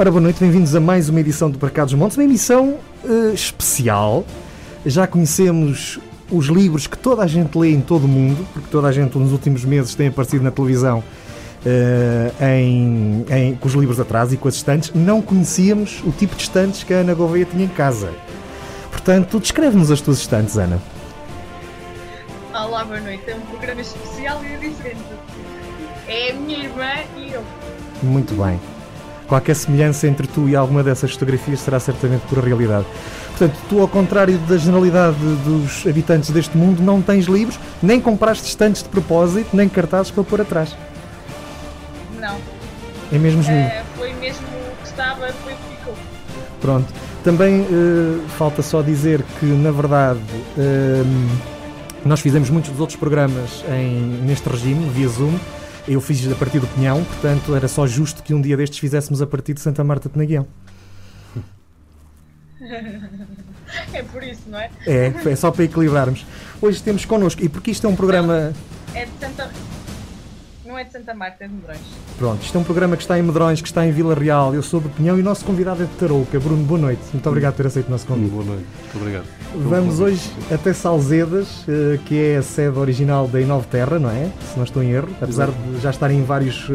Ora, boa noite, bem-vindos a mais uma edição do Mercados Montes, uma emissão uh, especial. Já conhecemos os livros que toda a gente lê em todo o mundo, porque toda a gente nos últimos meses tem aparecido na televisão uh, em, em, com os livros atrás e com as estantes. Não conhecíamos o tipo de estantes que a Ana Gouveia tinha em casa. Portanto, descreve-nos as tuas estantes, Ana. Olá, boa noite. É um programa especial e diferente. É a minha irmã e eu. Muito bem. Qualquer semelhança entre tu e alguma dessas fotografias será certamente pura realidade. Portanto, tu, ao contrário da generalidade dos habitantes deste mundo, não tens livros, nem compraste estantes de propósito, nem cartazes para pôr atrás. Não. É mesmo? É, foi mesmo o que estava, foi o que ficou. Pronto. Também uh, falta só dizer que, na verdade, uh, nós fizemos muitos dos outros programas em, neste regime, via Zoom, eu fiz a partir do Pinhão, portanto era só justo que um dia destes fizéssemos a partir de Santa Marta de Naguião. É por isso, não é? É, é só para equilibrarmos. Hoje temos connosco, e porque isto é um programa. É de Santa. Não é de Santa Marta, é de Medrões. Pronto, isto é um programa que está em Medrões, que está em Vila Real. Eu sou do Pinhão e o nosso convidado é de Tarouca. Bruno, boa noite. Muito obrigado por ter aceito o nosso convite. Boa noite, muito obrigado. Vamos hoje até Salzedas, eh, que é a sede original da Inove Terra, não é? Se não estou em erro, apesar Exato. de já estarem em vários uh,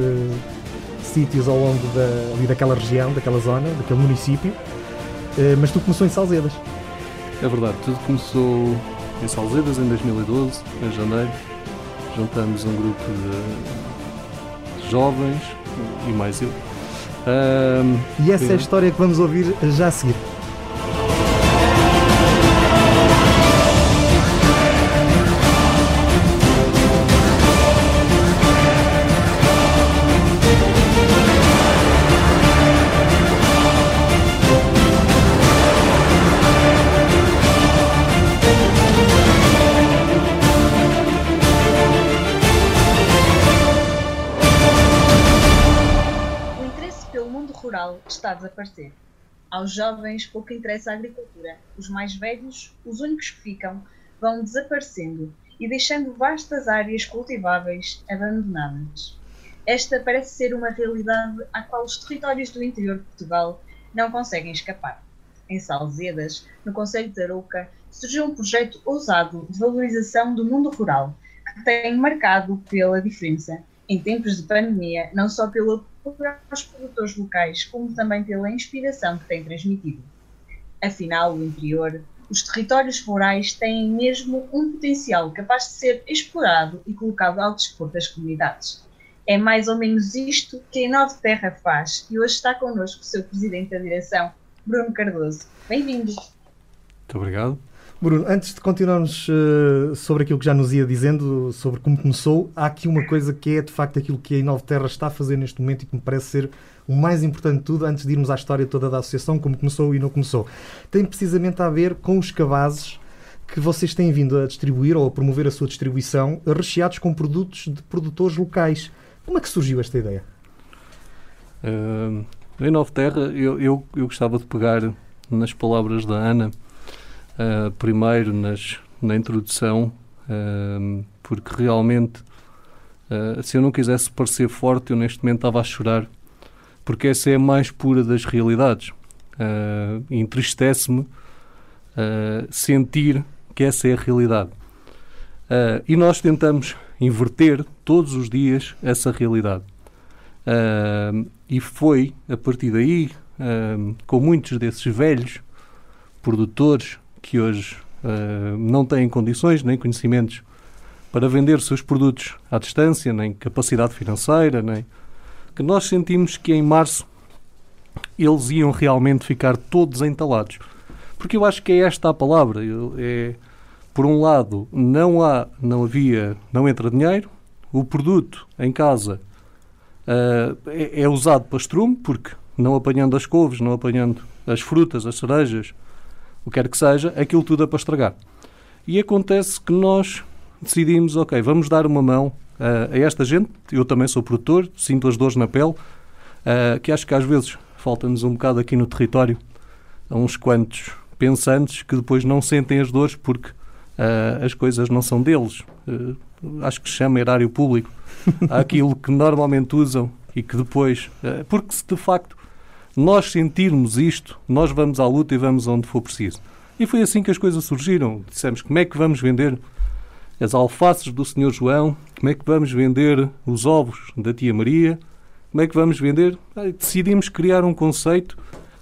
sítios ao longo da, ali daquela região, daquela zona, daquele município. Uh, mas tudo começou em Salzedas. É verdade, tudo começou em Salzedas em 2012, em janeiro. Juntamos um grupo de jovens e mais eu. Um, e essa é a história que vamos ouvir já a seguir. Desaparecer. Aos jovens pouco interessa a agricultura. Os mais velhos, os únicos que ficam, vão desaparecendo e deixando vastas áreas cultiváveis abandonadas. Esta parece ser uma realidade à qual os territórios do interior de Portugal não conseguem escapar. Em Salzedas, no Conselho de Arouca, surgiu um projeto ousado de valorização do mundo rural, que tem marcado pela diferença, em tempos de pandemia, não só pelo aos produtores locais, como também pela inspiração que tem transmitido. Afinal, o interior, os territórios rurais têm mesmo um potencial capaz de ser explorado e colocado ao dispor das comunidades. É mais ou menos isto que a Nova Terra faz e hoje está connosco o seu Presidente da Direção, Bruno Cardoso. Bem-vindo. Muito obrigado. Bruno, antes de continuarmos uh, sobre aquilo que já nos ia dizendo, sobre como começou, há aqui uma coisa que é de facto aquilo que a Inove Terra está a fazer neste momento e que me parece ser o mais importante de tudo, antes de irmos à história toda da associação, como começou e não começou. Tem precisamente a ver com os cabazes que vocês têm vindo a distribuir ou a promover a sua distribuição, recheados com produtos de produtores locais. Como é que surgiu esta ideia? Uh, em Nova Terra, eu, eu, eu gostava de pegar nas palavras da Ana uh, primeiro nas, na introdução, uh, porque realmente, uh, se eu não quisesse parecer forte, eu neste momento estava a chorar, porque essa é a mais pura das realidades. Entristece-me sentir que essa é a realidade. e nós tentamos inverter todos os dias essa realidade. e foi a partir daí, com muitos desses velhos produtores que hoje uh, não têm condições nem conhecimentos para vender seus produtos à distância, nem capacidade financeira, nem que nós sentimos que em março eles iam realmente ficar todos entalados. Porque eu acho que é esta a palavra. É, por um lado, não há, não havia, não entra dinheiro. O produto em casa uh, é, é, usado para estrume, porque não apanhando as couves, não apanhando as frutas, as cerejas, o que quer que seja, aquilo tudo é para estragar. E acontece que nós decidimos, ok, vamos dar uma mão uh, a esta gente. Eu também sou produtor, sinto as dores na pele, uh, que acho que às vezes falta-nos um bocado aqui no território a uns quantos pensantes que depois não sentem as dores porque uh, as coisas não são deles. acho que se chama erário público. aquilo que normalmente usam e que depois, porque se de facto nós sentirmos isto, nós vamos à luta e vamos onde for preciso. E foi assim que as coisas surgiram. Dissemos como é que vamos vender as alfaces do Senhor João, como é que vamos vender os ovos da Tia Maria, como é que vamos vender. decidimos criar um conceito,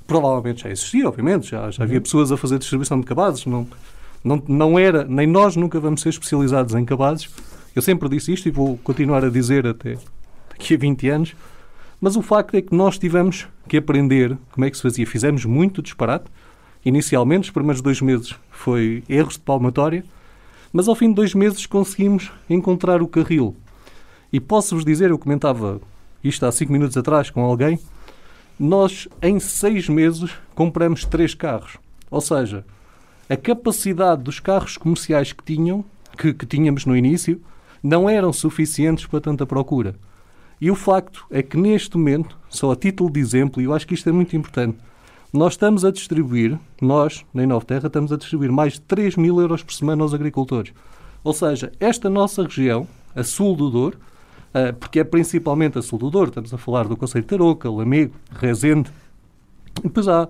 provavelmente já existia, obviamente, já, já havia uhum. pessoas a fazer distribuição de cabazes, não, não, não era, nem nós nunca vamos ser especializados em cabazes. Eu sempre disse isto e vou continuar a dizer até daqui a 20 anos. Mas o facto é que nós tivemos que aprender como é que se fazia. Fizemos muito disparate. Inicialmente, os primeiros dois meses foi erros de palmatória, mas ao fim de dois meses conseguimos encontrar o carril. E posso-vos dizer, eu comentava isto há cinco minutos atrás com alguém, nós em seis meses compramos três carros. Ou seja, a capacidade dos carros comerciais que tinham, que, que tínhamos no início, não eram suficientes para tanta procura. E o facto é que neste momento, só a título de exemplo, e eu acho que isto é muito importante, nós estamos a distribuir, nós, na Terra, estamos a distribuir mais de 3 mil euros por semana aos agricultores. Ou seja, esta nossa região, a sul do Douro, eh, porque é principalmente a sul do Douro, estamos a falar do Conselho de Tarouca, Lamego, Rezende, depois há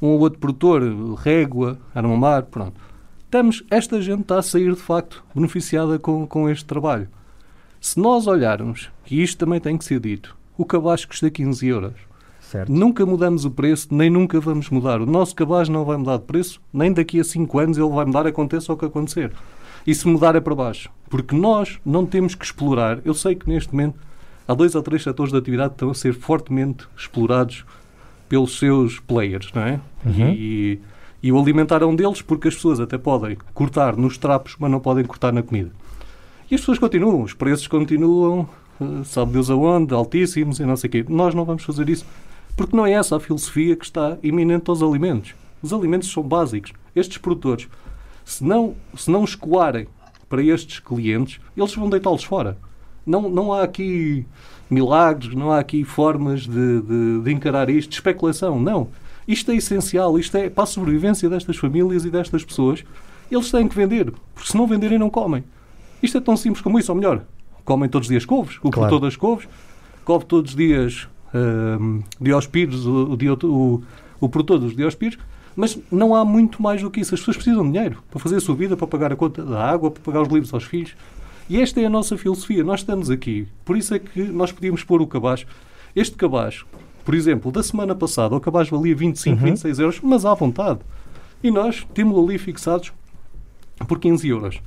um ou outro produtor, Régua, Armamar, pronto. Estamos, esta gente está a sair, de facto, beneficiada com, com este trabalho. Se nós olharmos, e isto também tem que ser dito, o cabaz custa 15 euros. Certo. Nunca mudamos o preço, nem nunca vamos mudar. O nosso cabaz não vai mudar de preço, nem daqui a 5 anos ele vai mudar, aconteça o que acontecer. E se mudar é para baixo. Porque nós não temos que explorar. Eu sei que neste momento há dois ou três setores de atividade que estão a ser fortemente explorados pelos seus players, não é? Uhum. E, e o alimentar é um deles porque as pessoas até podem cortar nos trapos, mas não podem cortar na comida. E as pessoas continuam, os preços continuam, eh, sabe Deus aonde, altíssimos e não sei o quê. Nós não vamos fazer isso porque não é essa a filosofia que está iminente aos alimentos. Os alimentos são básicos. Estes produtores, se não, se não escoarem para estes clientes, eles vão deitá-los fora. Não, não há aqui milagres, não há aqui formas de, de, de encarar isto, de especulação. Não. Isto é essencial, isto é para a sobrevivência destas famílias e destas pessoas. Eles têm que vender, porque se não venderem, não comem. Isto é tão simples como isso, ou melhor, comem todos os dias couves, o claro. produtor das couves, come todos os dias uh, Diospírios, o, o, o, o produtor dos Diospírios, mas não há muito mais do que isso. As pessoas precisam de dinheiro para fazer a sua vida, para pagar a conta da água, para pagar os livros aos filhos. E esta é a nossa filosofia. Nós estamos aqui. Por isso é que nós podíamos pôr o cabaz. Este cabaz, por exemplo, da semana passada, o cabaz valia 25, uhum. 26 euros, mas à vontade. E nós temos ali fixados por 15 euros.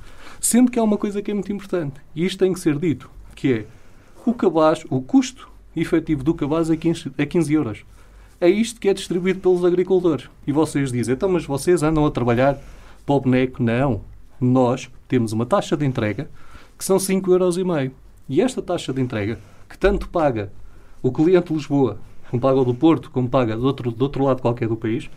Sendo que há uma coisa que é muito importante, e isto tem que ser dito, que é o cabaz, o custo efetivo do cabaz é 15, é 15 euros. É isto que é distribuído pelos agricultores. E vocês dizem, então, mas vocês andam a trabalhar para o boneco? Não. Nós temos uma taxa de entrega que são 5,5 euros. E esta taxa de entrega, que tanto paga o cliente de Lisboa, como paga o do Porto, como paga do outro, do outro lado qualquer do país,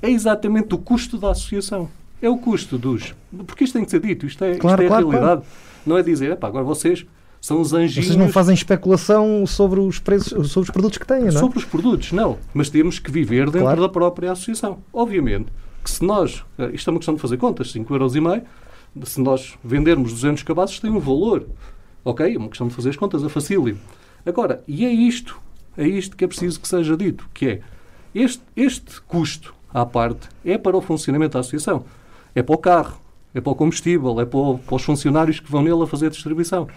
é exatamente o custo da associação. É o custo dos... Porque isto tem que ser dito, isto é, claro, isto é claro, a realidade. Claro. Não é dizer, agora vocês são os anjinhos. Vocês não fazem especulação sobre os preços, sobre os produtos que têm, não é? Sobre os produtos, não. Mas temos que viver dentro claro. da própria associação. Obviamente que se nós, eh, isto é uma questão de fazer contas, 5,5 euros, se nós vendermos 200 cabazes tem um valor. Ok? É uma questão de fazer as contas, é facílimo. Agora, e é isto, é isto que é preciso que seja dito, que é este, este custo à parte é para o funcionamento da associação. É para o carro, é para o combustível, é para, o, para os funcionários que vão nele a fazer a distribuição.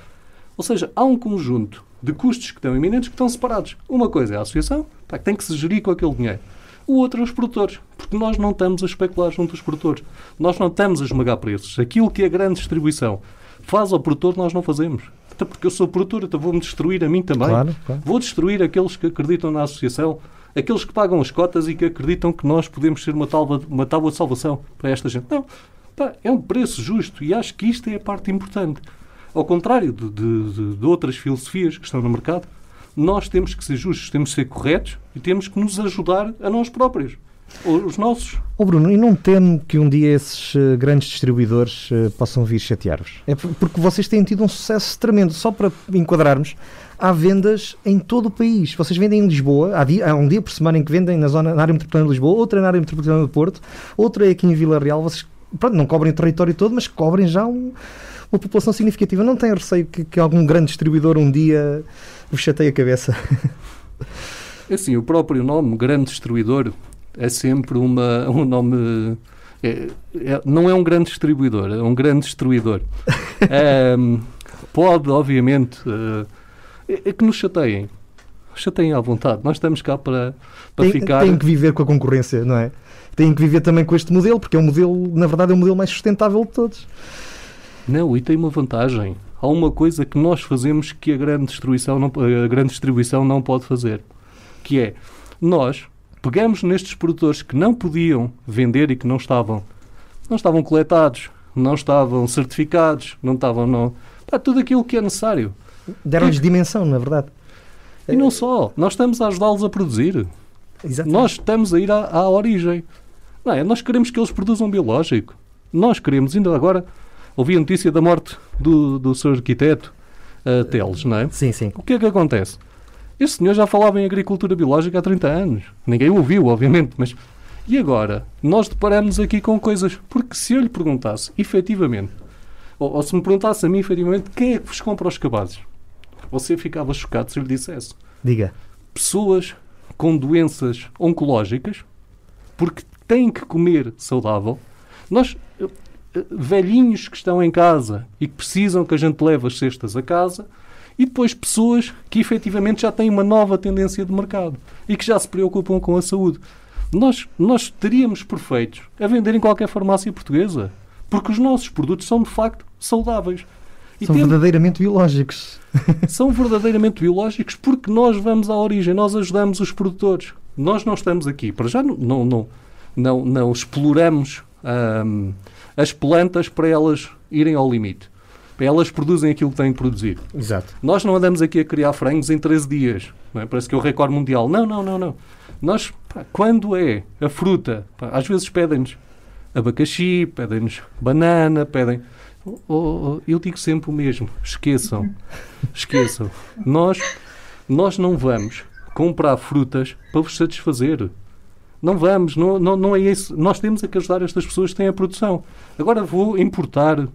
Ou seja, há um conjunto de custos que estão iminentes que estão separados. Uma coisa é a associação, pá, que tem que se gerir com aquele dinheiro. O outro é os produtores, porque nós não estamos a especular junto dos produtores. Nós não estamos a esmagar preços. Aquilo que é a grande distribuição faz ao produtor, nós não fazemos. Até porque eu sou produtor, então vou-me destruir a mim também. Claro, claro. Vou destruir aqueles que acreditam na associação, aqueles que pagam as cotas e que acreditam que nós podemos ser uma tábua, uma tábua de salvação para esta gente. Não, pá, é um preço justo e acho que isto é a parte importante. Ao contrário de, de, de, outras filosofias que estão no mercado, nós temos que ser justos, temos que ser corretos e temos que nos ajudar a nós próprios. Os nossos. Oh Bruno, e não temo que um dia esses uh, grandes distribuidores uh, possam vir chatear-vos? É porque vocês têm tido um sucesso tremendo. Só para enquadrarmos, há vendas em todo o país. Vocês vendem em Lisboa, há, dia, há um dia por semana em que vendem na, zona, na área metropolitana de Lisboa, outra na área metropolitana do Porto, outra é aqui em Vila Real. Vocês pronto, não cobrem o território todo, mas cobrem já um, uma população significativa. Não tem receio que, que algum grande distribuidor um dia vos chateie a cabeça? É assim, o próprio nome, grande destruidor, é sempre uma, um nome. é- é- não é um grande distribuidor, é um grande destruidor. Ahm, pode, obviamente, eh, é, é que nos chateiem. Chateiem à vontade. Nós estamos cá para, para Tem, ficar. têm que viver com a concorrência, não é? Têm que viver também com este modelo, porque é um modelo, na verdade, é o modelo mais sustentável de todos. Não, e tem uma vantagem. Há uma coisa que nós fazemos que a grande, destruição não, a grande distribuição não pode fazer, que é nós pegamos nestes produtores que não podiam vender e que não estavam, não estavam coletados, não estavam certificados, não estavam não, pá, tudo aquilo que é necessário. Deram-lhes dimensão, na verdade. E não só, nós estamos a ajudá-los a produzir. Exatamente. Nós estamos a ir à, à origem. Não é? Nós queremos que eles produzam biológico. Nós queremos, ainda agora, ouvi a notícia da morte do, do seu arquiteto uh, Teles, não é? Sim, sim. O que é que acontece? Este senhor já falava em agricultura biológica há 30 anos. Ninguém o ouviu, obviamente, mas... E agora? Nós deparamos aqui com coisas... Porque se eu lhe perguntasse, efetivamente, ou, ou se me perguntasse a mim, efetivamente, quem é que vos compra os cabazes? Você ficava chocado se lhe dissesse Diga. pessoas com doenças oncológicas porque têm que comer saudável. Nós, eh, eh, velhinhos que estão em casa e que precisam que a gente leve as cestas a casa, e depois pessoas que efetivamente já têm uma nova tendência de mercado e que já se preocupam com a saúde. Nós, nós estaríamos perfeitos a vender em qualquer farmácia portuguesa, porque os nossos produtos são de facto saudáveis. E São temos- verdadeiramente biológicos. são verdadeiramente biológicos porque nós vamos à origem, nós ajudamos os produtores. Nós não estamos aqui, para já não, não, não, não, não exploramos ahm, as plantas para elas irem ao limite. Elas produzem aquilo que têm que produzir. Exato. Nós não andamos aqui a criar frangos em 13 dias. Não é? Parece que é o recorde mundial. Não, não, não, não. Nós, pá, quando é a fruta, pá, às vezes pedem-nos abacaxi, pedem-nos banana, pedem. Oh, oh, eu digo sempre o mesmo. Esqueçam. Esqueçam. Nós, nós não vamos comprar frutas para vos satisfazer. Não vamos, não, não, não é isso. Nós temos é que ajudar estas pessoas que têm a produção. Agora vou importar,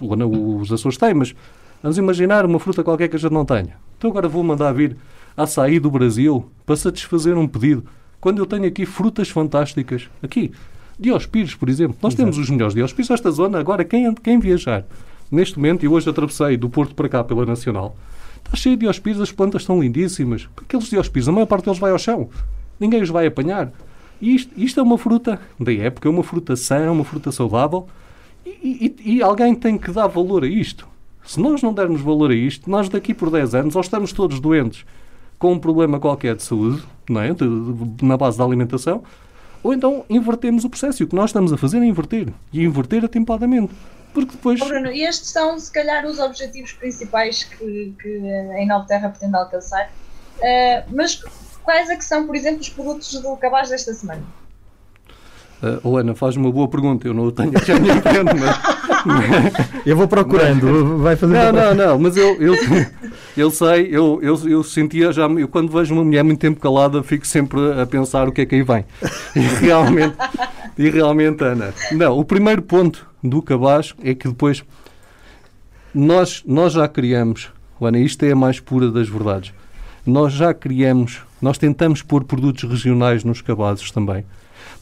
não, os Açores têm, mas vamos imaginar uma fruta qualquer que a gente não tenha. Então agora vou mandar vir açaí do Brasil para satisfazer um pedido. Quando eu tenho aqui frutas fantásticas, aqui, Diospires, por exemplo. Nós temos os melhores Diospires nesta zona. Agora, quem, quem viajar neste momento, e hoje atravessei do Porto para cá pela Nacional, está cheio de Diospires, as plantas estão lindíssimas. Aqueles Diospires, a maior parte deles vai ao chão. Ninguém os vai apanhar. E isto, isto é uma fruta da época, é uma fruta sã, é uma fruta saudável. E, e- e alguém tem que dar valor a isto. Se nós não dermos valor a isto, nós daqui por 10 anos, ou estamos todos doentes com um problema qualquer de saúde, não é? De- de- na base da alimentação, ou então invertemos o processo. E o que nós estamos a fazer é inverter. E inverter atempadamente. Porque depois. Oh, Bruno, estes são, se calhar, os objetivos principais que, que a Inova Terra pretende alcançar. Eh, mas quais é que são, por exemplo, os produtos do cabaz desta semana? Ah, oh, Ana, faz uma boa pergunta. Eu não o tenho aqui à minha frente, mas. Eu vou procurando. Vai fazer Não, não, não, mas eu, eu, eu sei, eu, eu, eu sentia já, eu quando vejo uma mulher muito tempo calada, fico sempre a pensar o que é que aí vem. E realmente, e realmente, Ana, não, o primeiro ponto do cabaz é que depois nós, nós já criamos, Ana, isto é a mais pura das verdades, nós já criamos, nós tentamos pôr produtos regionais nos cabazes também.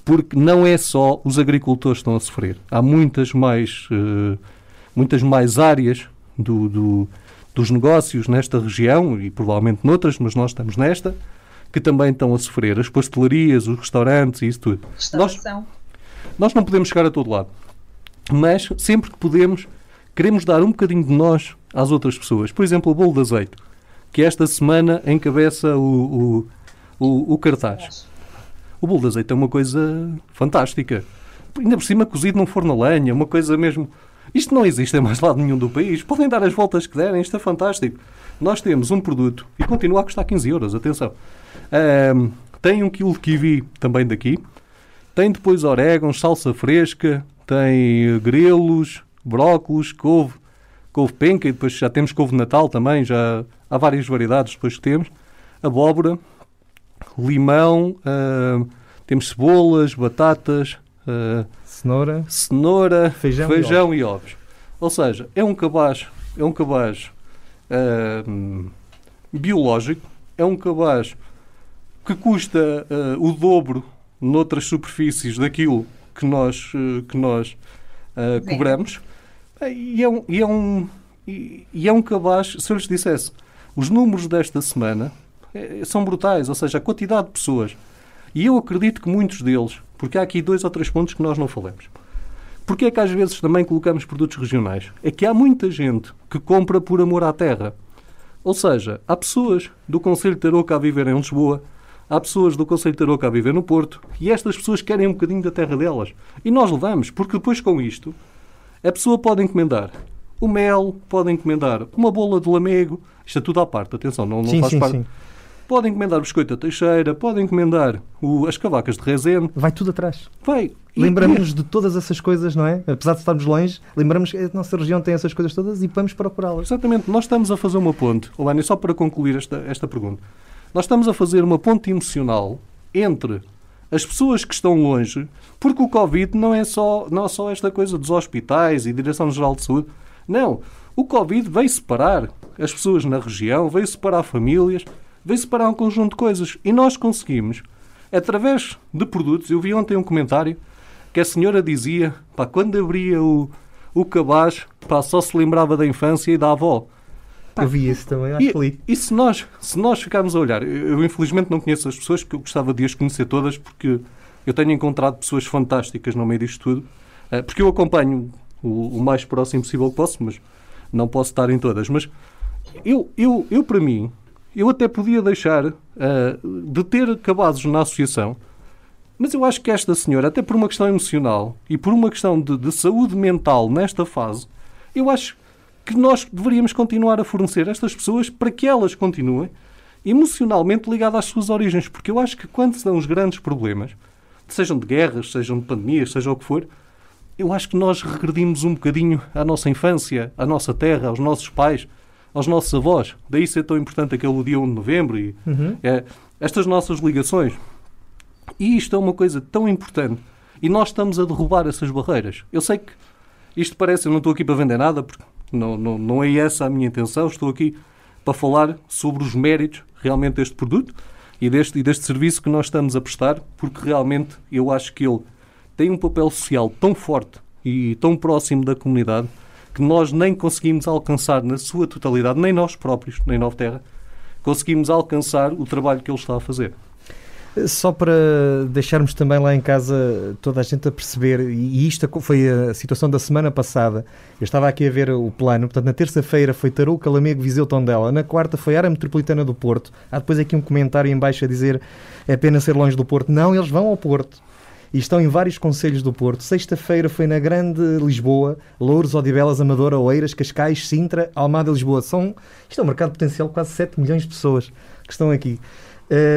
Porque não é só os agricultores que estão a sofrer. Há muitas mais, eh, muitas mais áreas do, do- dos negócios nesta região e provavelmente noutras, mas nós estamos nesta, que também estão a sofrer. As pastelarias, os restaurantes e isso tudo. Nós, nós não podemos chegar a todo lado, mas sempre que podemos, queremos dar um bocadinho de nós às outras pessoas. Por exemplo, o bolo de azeite, que esta semana encabeça o, o, o, o cartaz. O bolo de azeite é uma coisa fantástica. Ainda por cima cozido num forno a lenha, uma coisa mesmo. Isto não existe em mais lado nenhum do país. Podem dar as voltas que derem, isto é fantástico. Nós temos um produto e continua a custar 15 euros, atenção. Ahm, tem um quilo de kiwi também daqui. Tem depois orégãos, salsa fresca, tem eh, grelos, brócolos, couve, couve penca e depois já temos couve natal também, já há várias variedades depois que temos. Abóbora, limão, ah, temos cebolas, batatas, ah, Cenoura. cenoura, Feijão feijão, e e, ovos. Ou seja, é um cabaz, é um cabaz ah, biológico, é um cabaz que custa uh, o dobro noutras superfícies daquilo que nós, uh, que nós uh, cobramos. E é um, e, é um, e, e é um cabaz, se eu lhes dissesse, os números desta semana são brutais, ou seja, a quantidade de pessoas. E eu acredito que muitos deles, porque há aqui dois ou três pontos que nós não falamos. Porque é que às vezes também colocamos produtos regionais? É que há muita gente que compra por amor à terra. Ou seja, há pessoas do Conselho de Tarouca a viver em Lisboa, há pessoas do Conselho de Tarouca a viver no Porto, e estas pessoas querem um bocadinho da terra delas. E nós levamos, porque depois com isto, a pessoa pode encomendar o mel, pode encomendar uma bola de lamego, isto é tudo à parte, atenção, não, não sim, faz sim, parte. Sim. Pode encomendar o biscoito da Teixeira, pode encomendar o, as cavacas de Rezende. Vai tudo atrás. Vai. Lembramos-nos de todas essas coisas, não é? Apesar de estarmos longe, lembramos que a nossa região tem essas coisas todas e vamos procurá-las. Exatamente. Nós estamos a fazer uma ponte, Olani, só para concluir esta, esta pergunta. Nós estamos a fazer uma ponte emocional entre as pessoas que estão longe, porque o Covid não é só, não é só esta coisa dos hospitais e Direção-Geral de Saúde. Não. O Covid veio separar as pessoas na região, veio separar famílias, veio separar um conjunto de coisas. E nós conseguimos, através de produtos. Eu vi ontem um comentário que a senhora dizia, pá, quando abria o, o cabaz, pá, só se lembrava da infância e da avó. Pá, eu vi isso também, acho e, que. E se nós, se nós ficarmos a olhar, eu, eu infelizmente não conheço as pessoas, porque eu gostava de as conhecer todas, porque eu tenho encontrado pessoas fantásticas no meio disto tudo, uh, porque eu acompanho o, o, mais próximo possível que posso, mas não posso estar em todas. Mas eu, eu, eu para mim, eu até podia deixar uh, de ter cabazes na associação, mas eu acho que esta senhora, até por uma questão emocional e por uma questão de, de saúde mental nesta fase, eu acho que nós deveríamos continuar a fornecer estas pessoas para que elas continuem emocionalmente ligadas às suas origens. Porque eu acho que quando se dão os grandes problemas, sejam de guerras, sejam de pandemias, seja o que for, eu acho que nós regredimos um bocadinho à nossa infância, à nossa terra, aos nossos pais, aos nossos avós. Daí ser tão importante aquele dia 1 de novembro e uhum. é, estas nossas ligações. E isto é uma coisa tão importante. E nós estamos a derrubar essas barreiras. Eu sei que isto parece, eu não estou aqui para vender nada, porque não, não, não é essa a minha intenção. Estou aqui para falar sobre os méritos realmente deste produto e deste, e deste serviço que nós estamos a prestar, porque realmente eu acho que ele tem um papel social tão forte e tão próximo da comunidade que nós nem conseguimos alcançar na sua totalidade, nem nós próprios, nem Nova Terra, conseguimos alcançar o trabalho que ele está a fazer. Só para deixarmos também lá em casa toda a gente a perceber, e isto foi a situação da semana passada. Eu estava aqui a ver o plano. Portanto, na terça-feira foi Tarouca, Lamego, Viseu, Tondela. Na quarta foi Área Metropolitana do Porto. Há depois aqui um comentário em baixo a dizer é pena ser longe do Porto. Não, eles vão ao Porto. E estão em vários conselhos do Porto. Sexta-feira foi na Grande Lisboa, Louros, Odivelas, Amadora, Oeiras, Cascais, Sintra, Almada e Lisboa. São, isto é um mercado potencial de quase 7 milhões de pessoas que estão aqui.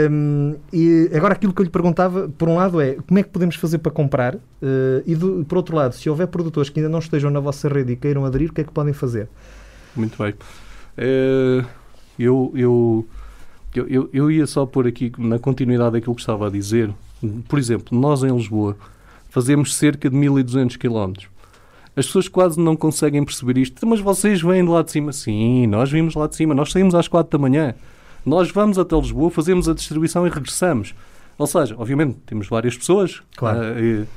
Um, e agora aquilo que eu lhe perguntava, por um lado, é como é que podemos fazer para comprar? Uh, e do, por outro lado, se houver produtores que ainda não estejam na vossa rede e queiram aderir, o que é que podem fazer? Muito bem. Uh, eu, eu, eu, eu ia só pôr aqui, na continuidade daquilo que estava a dizer, por exemplo, nós em Lisboa fazemos cerca de 1200 km. As pessoas quase não conseguem perceber isto. Mas vocês vêm de lá de cima? Sim, nós vimos lá de cima. Nós saímos às 4 da manhã. Nós vamos até Lisboa, fazemos a distribuição e regressamos. Ou seja, obviamente, temos várias pessoas. Claro. Uh,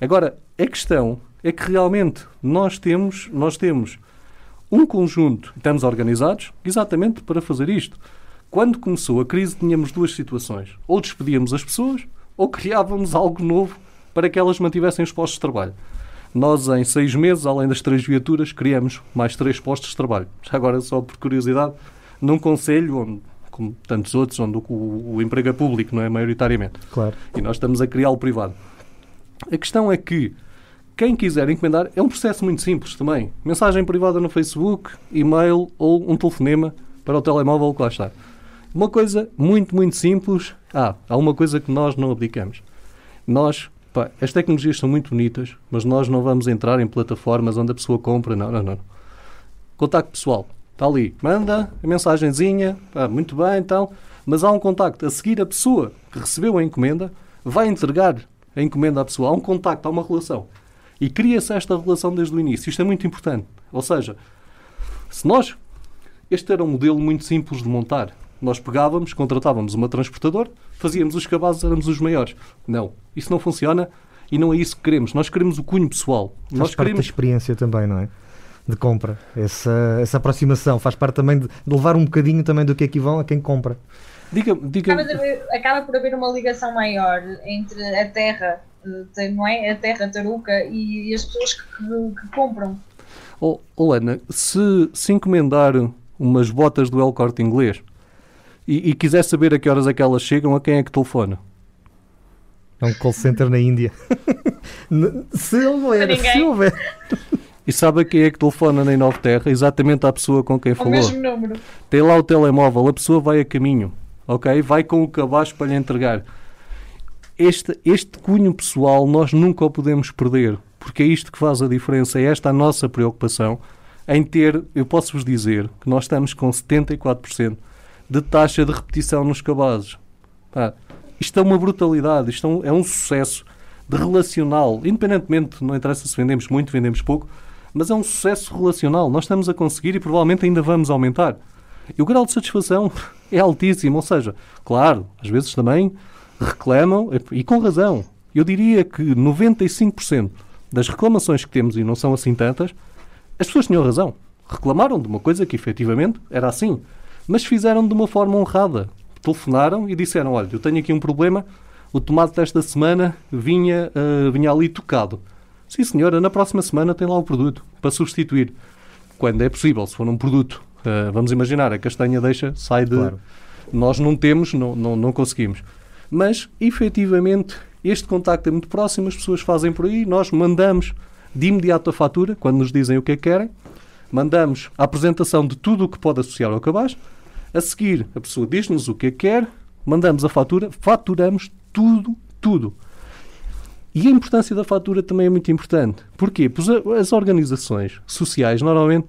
agora, a questão é que realmente nós temos, nós temos um conjunto, estamos organizados exatamente para fazer isto. Quando começou a crise, tínhamos duas situações. Ou despedíamos as pessoas, ou criávamos algo novo para que elas mantivessem os postos de trabalho. Nós, em seis meses, além das três viaturas, criamos mais três postos de trabalho. Já agora, só por curiosidade, num conselho onde como tantos outros, onde o, o, o emprego é público, não é? Maioritariamente. Claro. E nós estamos a criá-lo privado. A questão é que quem quiser encomendar é um processo muito simples também. Mensagem privada no Facebook, e-mail ou um telefonema para o telemóvel que lá está. Uma coisa muito, muito simples. Ah, há uma coisa que nós não abdicamos. Nós, pá, as tecnologias são muito bonitas, mas nós não vamos entrar em plataformas onde a pessoa compra. Não, não, não. Contacto pessoal. Está ali, manda a mensagenzinha, muito bem, então, mas há um contacto. A seguir, a pessoa que recebeu a encomenda vai entregar a encomenda à pessoa. Há um contacto, há uma relação. E cria-se esta relação desde o início. Isto é muito importante. Ou seja, se nós. Este era um modelo muito simples de montar. Nós pegávamos, contratávamos uma transportadora, fazíamos os cabazes, éramos os maiores. Não, isso não funciona e não é isso que queremos. Nós queremos o cunho pessoal. Faz Nós parte queremos. da experiência também, não é? De compra. Essa, essa aproximação faz parte também de, de levar um bocadinho também do que aqui vão a quem compra. Diga, diga, Acaba, de haver- acaba por haver uma ligação maior entre a terra, eh, não é? A terra taruca e, e as pessoas que, que- que compram. oh, oh, Ana, se, se encomendar umas botas do El Corte Inglês e, e quiser saber a que horas é que elas chegam, a quem é que telefona? É um call center na Índia. Se houver, se houver. E sabe a quem é que telefona na Inova Terra? Exatamente à pessoa com quem Ao falou. mesmo número. Tem lá o telemóvel, a pessoa vai a caminho, ok? Vai com o cabaz para lhe entregar. Este, este cunho pessoal nós nunca o podemos perder, porque é isto que faz a diferença, é esta a nossa preocupação em ter, eu posso vos dizer, que nós estamos com 74% de taxa de repetição nos cabazes. Pá, isto é uma brutalidade, isto é um, é um sucesso de relacional, independentemente, não interessa se vendemos muito, vendemos pouco, mas é um sucesso relacional. Nós estamos a conseguir e provavelmente ainda vamos aumentar. E o grau de satisfação é altíssimo, ou seja, claro, às vezes também reclamam, e com razão. Eu diria que 95% das reclamações que temos, e não são assim tantas, as pessoas tinham razão. Reclamaram de uma coisa que efetivamente era assim, mas fizeram de uma forma honrada. Telefonaram e disseram: Olha, eu tenho aqui um problema, o tomate desta semana vinha, ah, vinha ali tocado. Sim, senhora, na próxima semana tem lá o produto para substituir. Quando é possível, se for um produto, ah, vamos imaginar, a castanha deixa, sai de. Claro. Nós não temos, não, não, não conseguimos. Mas, efetivamente, este contacto é muito próximo, as pessoas fazem por aí, nós mandamos de imediato a fatura, quando nos dizem o que é que querem, mandamos a apresentação de tudo o que pode associar ao cabaz, a seguir a pessoa diz-nos o que é que quer, mandamos a fatura, faturamos tudo, tudo. E a importância da fatura também é muito importante. Porquê? Pois as organizações sociais, normalmente,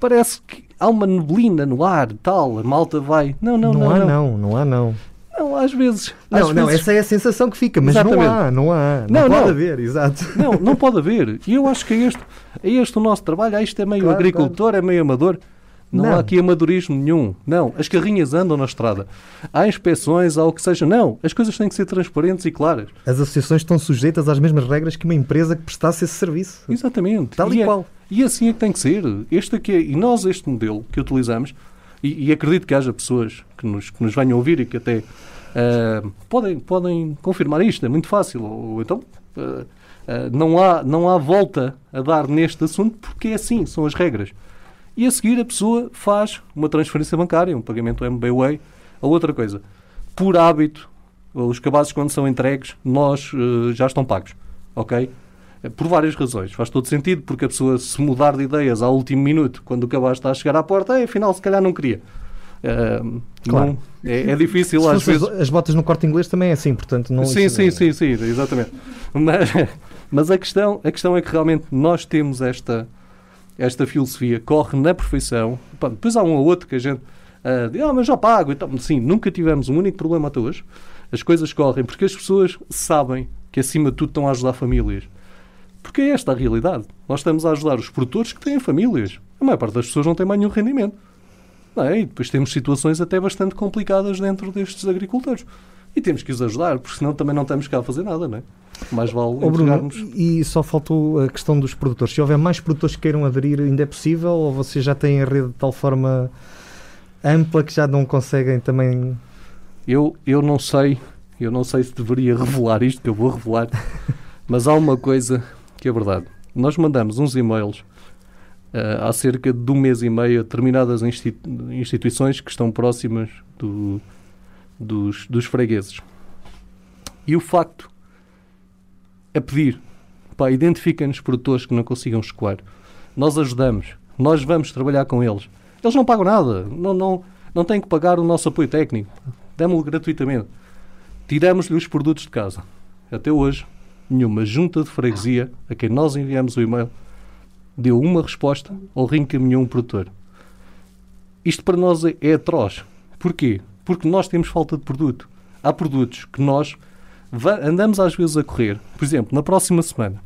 parece que há uma neblina no ar, tal, a malta vai... Não, não, Não, não. há não. não, não há não. Não, às vezes. às Não, não, vezes- essa é a sensação que fica, mas não Exatamente. há, não há. Não, Não, pode não. haver, exato. Não, não pode haver. E eu acho que é este, é este o nosso trabalho. Ah, isto é meio Claro, agricultor, é meio amador. Não, Não. há aqui amadorismo nenhum. Não, as carrinhas andam na estrada. Há inspeções, há o que seja. Não, as coisas têm que ser transparentes e claras. As associações estão sujeitas às mesmas regras que uma empresa que prestasse esse serviço. Exatamente. Tal e, e é- qual. e assim é que tem que ser. Este aqui é, e nós, este modelo que utilizamos, e, e acredito que haja pessoas que nos, que nos venham ouvir e que até ah, podem, podem confirmar isto, é muito fácil. Ou, então ah, ah, não, há, não há volta a dar neste assunto porque é assim, são as regras. E a seguir a pessoa faz uma transferência bancária, um pagamento MBWay, a outra coisa. Por hábito, os cabazes quando são entregues, nós já estão pagos. Ok? Por várias razões. Faz todo sentido, porque a pessoa se mudar de ideias ao último minuto, quando o cabaz está a chegar à porta, afinal se calhar não queria. Claro. não- é, é difícil às as- vezes. as botas no corte inglês também é assim, portanto não. Sim, sim, sim, sim, exatamente. Mas, mas a, questão, a questão é que realmente nós temos esta, esta filosofia, corre na perfeição. Pá, depois há um ou outro que a gente ah, diz, ah, mas já pago. Então, sim, nunca tivemos um único problema até hoje. As coisas correm porque as pessoas sabem que acima de tudo estão a ajudar famílias. Porque é esta a realidade. Nós estamos a ajudar os produtores que têm famílias. A maior parte das pessoas não tem mais nenhum rendimento. Não é? E depois temos situações até bastante complicadas dentro destes agricultores. E temos que os ajudar, porque senão também não estamos cá a fazer nada, não é? Mais vale Ô, Bruno, e só faltou a questão dos produtores. Se houver mais produtores que queiram aderir, ainda é possível? Ou vocês já têm a rede de tal forma ampla que já não conseguem também. Eu, eu não sei, eu não sei se deveria revelar isto, que eu vou revelar, mas há uma coisa que é verdade. Nós mandamos uns e-mails há cerca de um mês e meio determinadas insti- instituições que estão próximas do- dos, dos fregueses. E o facto é pedir, pá, identifiquem-nos produtores que não consigam escoar. Nós ajudamos, nós vamos trabalhar com eles. Eles não pagam nada, não, não, não têm que pagar o nosso apoio técnico. Demos-lo gratuitamente. Tiramos-lhe os produtos de casa. Até hoje, nenhuma junta de freguesia a quem nós enviamos o e-mail deu uma resposta ou reencaminhou um produtor. Isto para nós é, atroz. Porquê? Porque nós temos falta de produto. Há produtos que nós andamos às vezes a correr. Por exemplo, na próxima semana,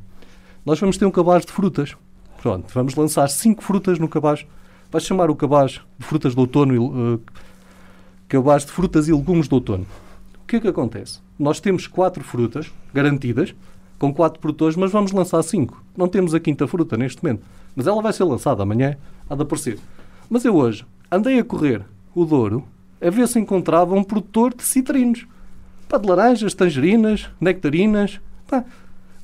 nós vamos ter um cabaz de frutas. Pronto, vamos lançar cinco frutas no cabaz. Vai chamar o cabaz de frutas de outono e, eh, cabaz de frutas e legumes de outono. O que é que acontece? Nós temos quatro frutas garantidas, com quatro produtores, mas vamos lançar cinco. Não temos a quinta fruta neste momento. Mas ela vai ser lançada amanhã, há de aparecer. Mas eu hoje andei a correr o Douro a ver se encontrava um produtor de citrinos. Pá, de laranjas, tangerinas, nectarinas. Pá,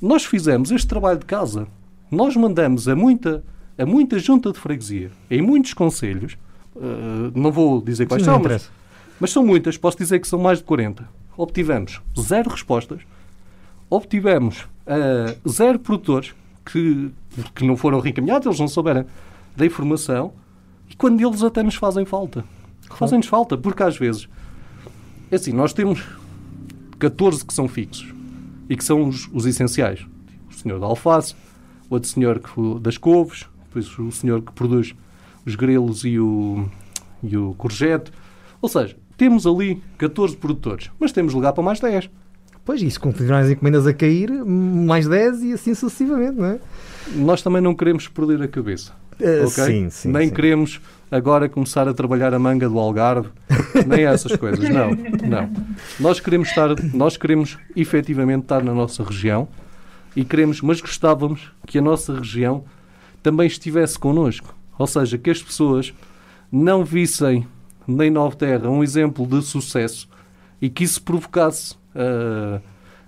nós fizemos este trabalho de casa. Nós mandamos a muita, a muita junta de freguesia, em muitos conselhos, uh, não vou dizer quais são, mas, mas são muitas, posso dizer que são mais de 40. Obtivemos zero respostas, obtivemos uh, zero produtores que, que não foram reencaminhados, eles não souberam da informação, e quando eles até nos fazem falta. Fazem-nos falta, porque às vezes, é assim, nós temos 14 que são fixos e que são os, os essenciais. O senhor da alface, o outro senhor que, das couves, depois o senhor que produz os grelos e o, e o courgette. Ou seja, temos ali 14 produtores, mas temos lugar para mais 10. Pois, e se continuarem as encomendas a cair, mais 10 e assim sucessivamente, não é? Nós também não queremos perder a cabeça. Eh, ok? Sim, sim. Nem sim. queremos agora começar a trabalhar a manga do Algarve, nem essas coisas. Não, não. Nós queremos estar, nós queremos efetivamente estar na nossa região e queremos, mas gostávamos que a nossa região também estivesse connosco. Ou seja, que as pessoas não vissem nem Nova Terra um exemplo de sucesso e que isso provocasse uh,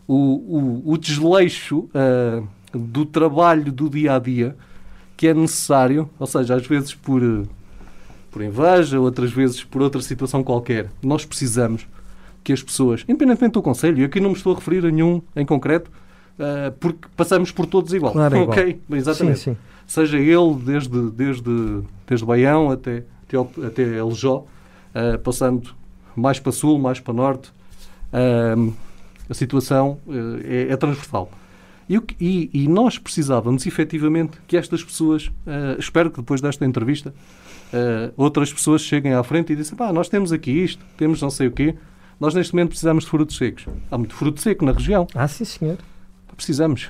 o, o, o, desleixo uh, do trabalho do dia a dia que é necessário, ou seja, às vezes por, por inveja, outras vezes por outra situação qualquer. Nós precisamos que as pessoas, independentemente do Conselho, e aqui não me estou a referir a nenhum em concreto, uh, porque passamos por todos igual. Claro, é igual. ok? Exatamente. Sim, sim. Seja ele desde, desde, desde Baião até, até, até Eljó, uh, passando mais para sul, mais para norte, uh, a situação uh, é, é transversal. E, e- e nós precisávamos efetivamente que estas pessoas, uh, espero que depois desta entrevista, uh, outras pessoas cheguem à frente e dizem: pá, nós temos aqui isto, temos não sei o quê, nós neste momento precisamos de frutos secos. Há muito fruto seco na região. Ah, sim, senhor. Precisamos.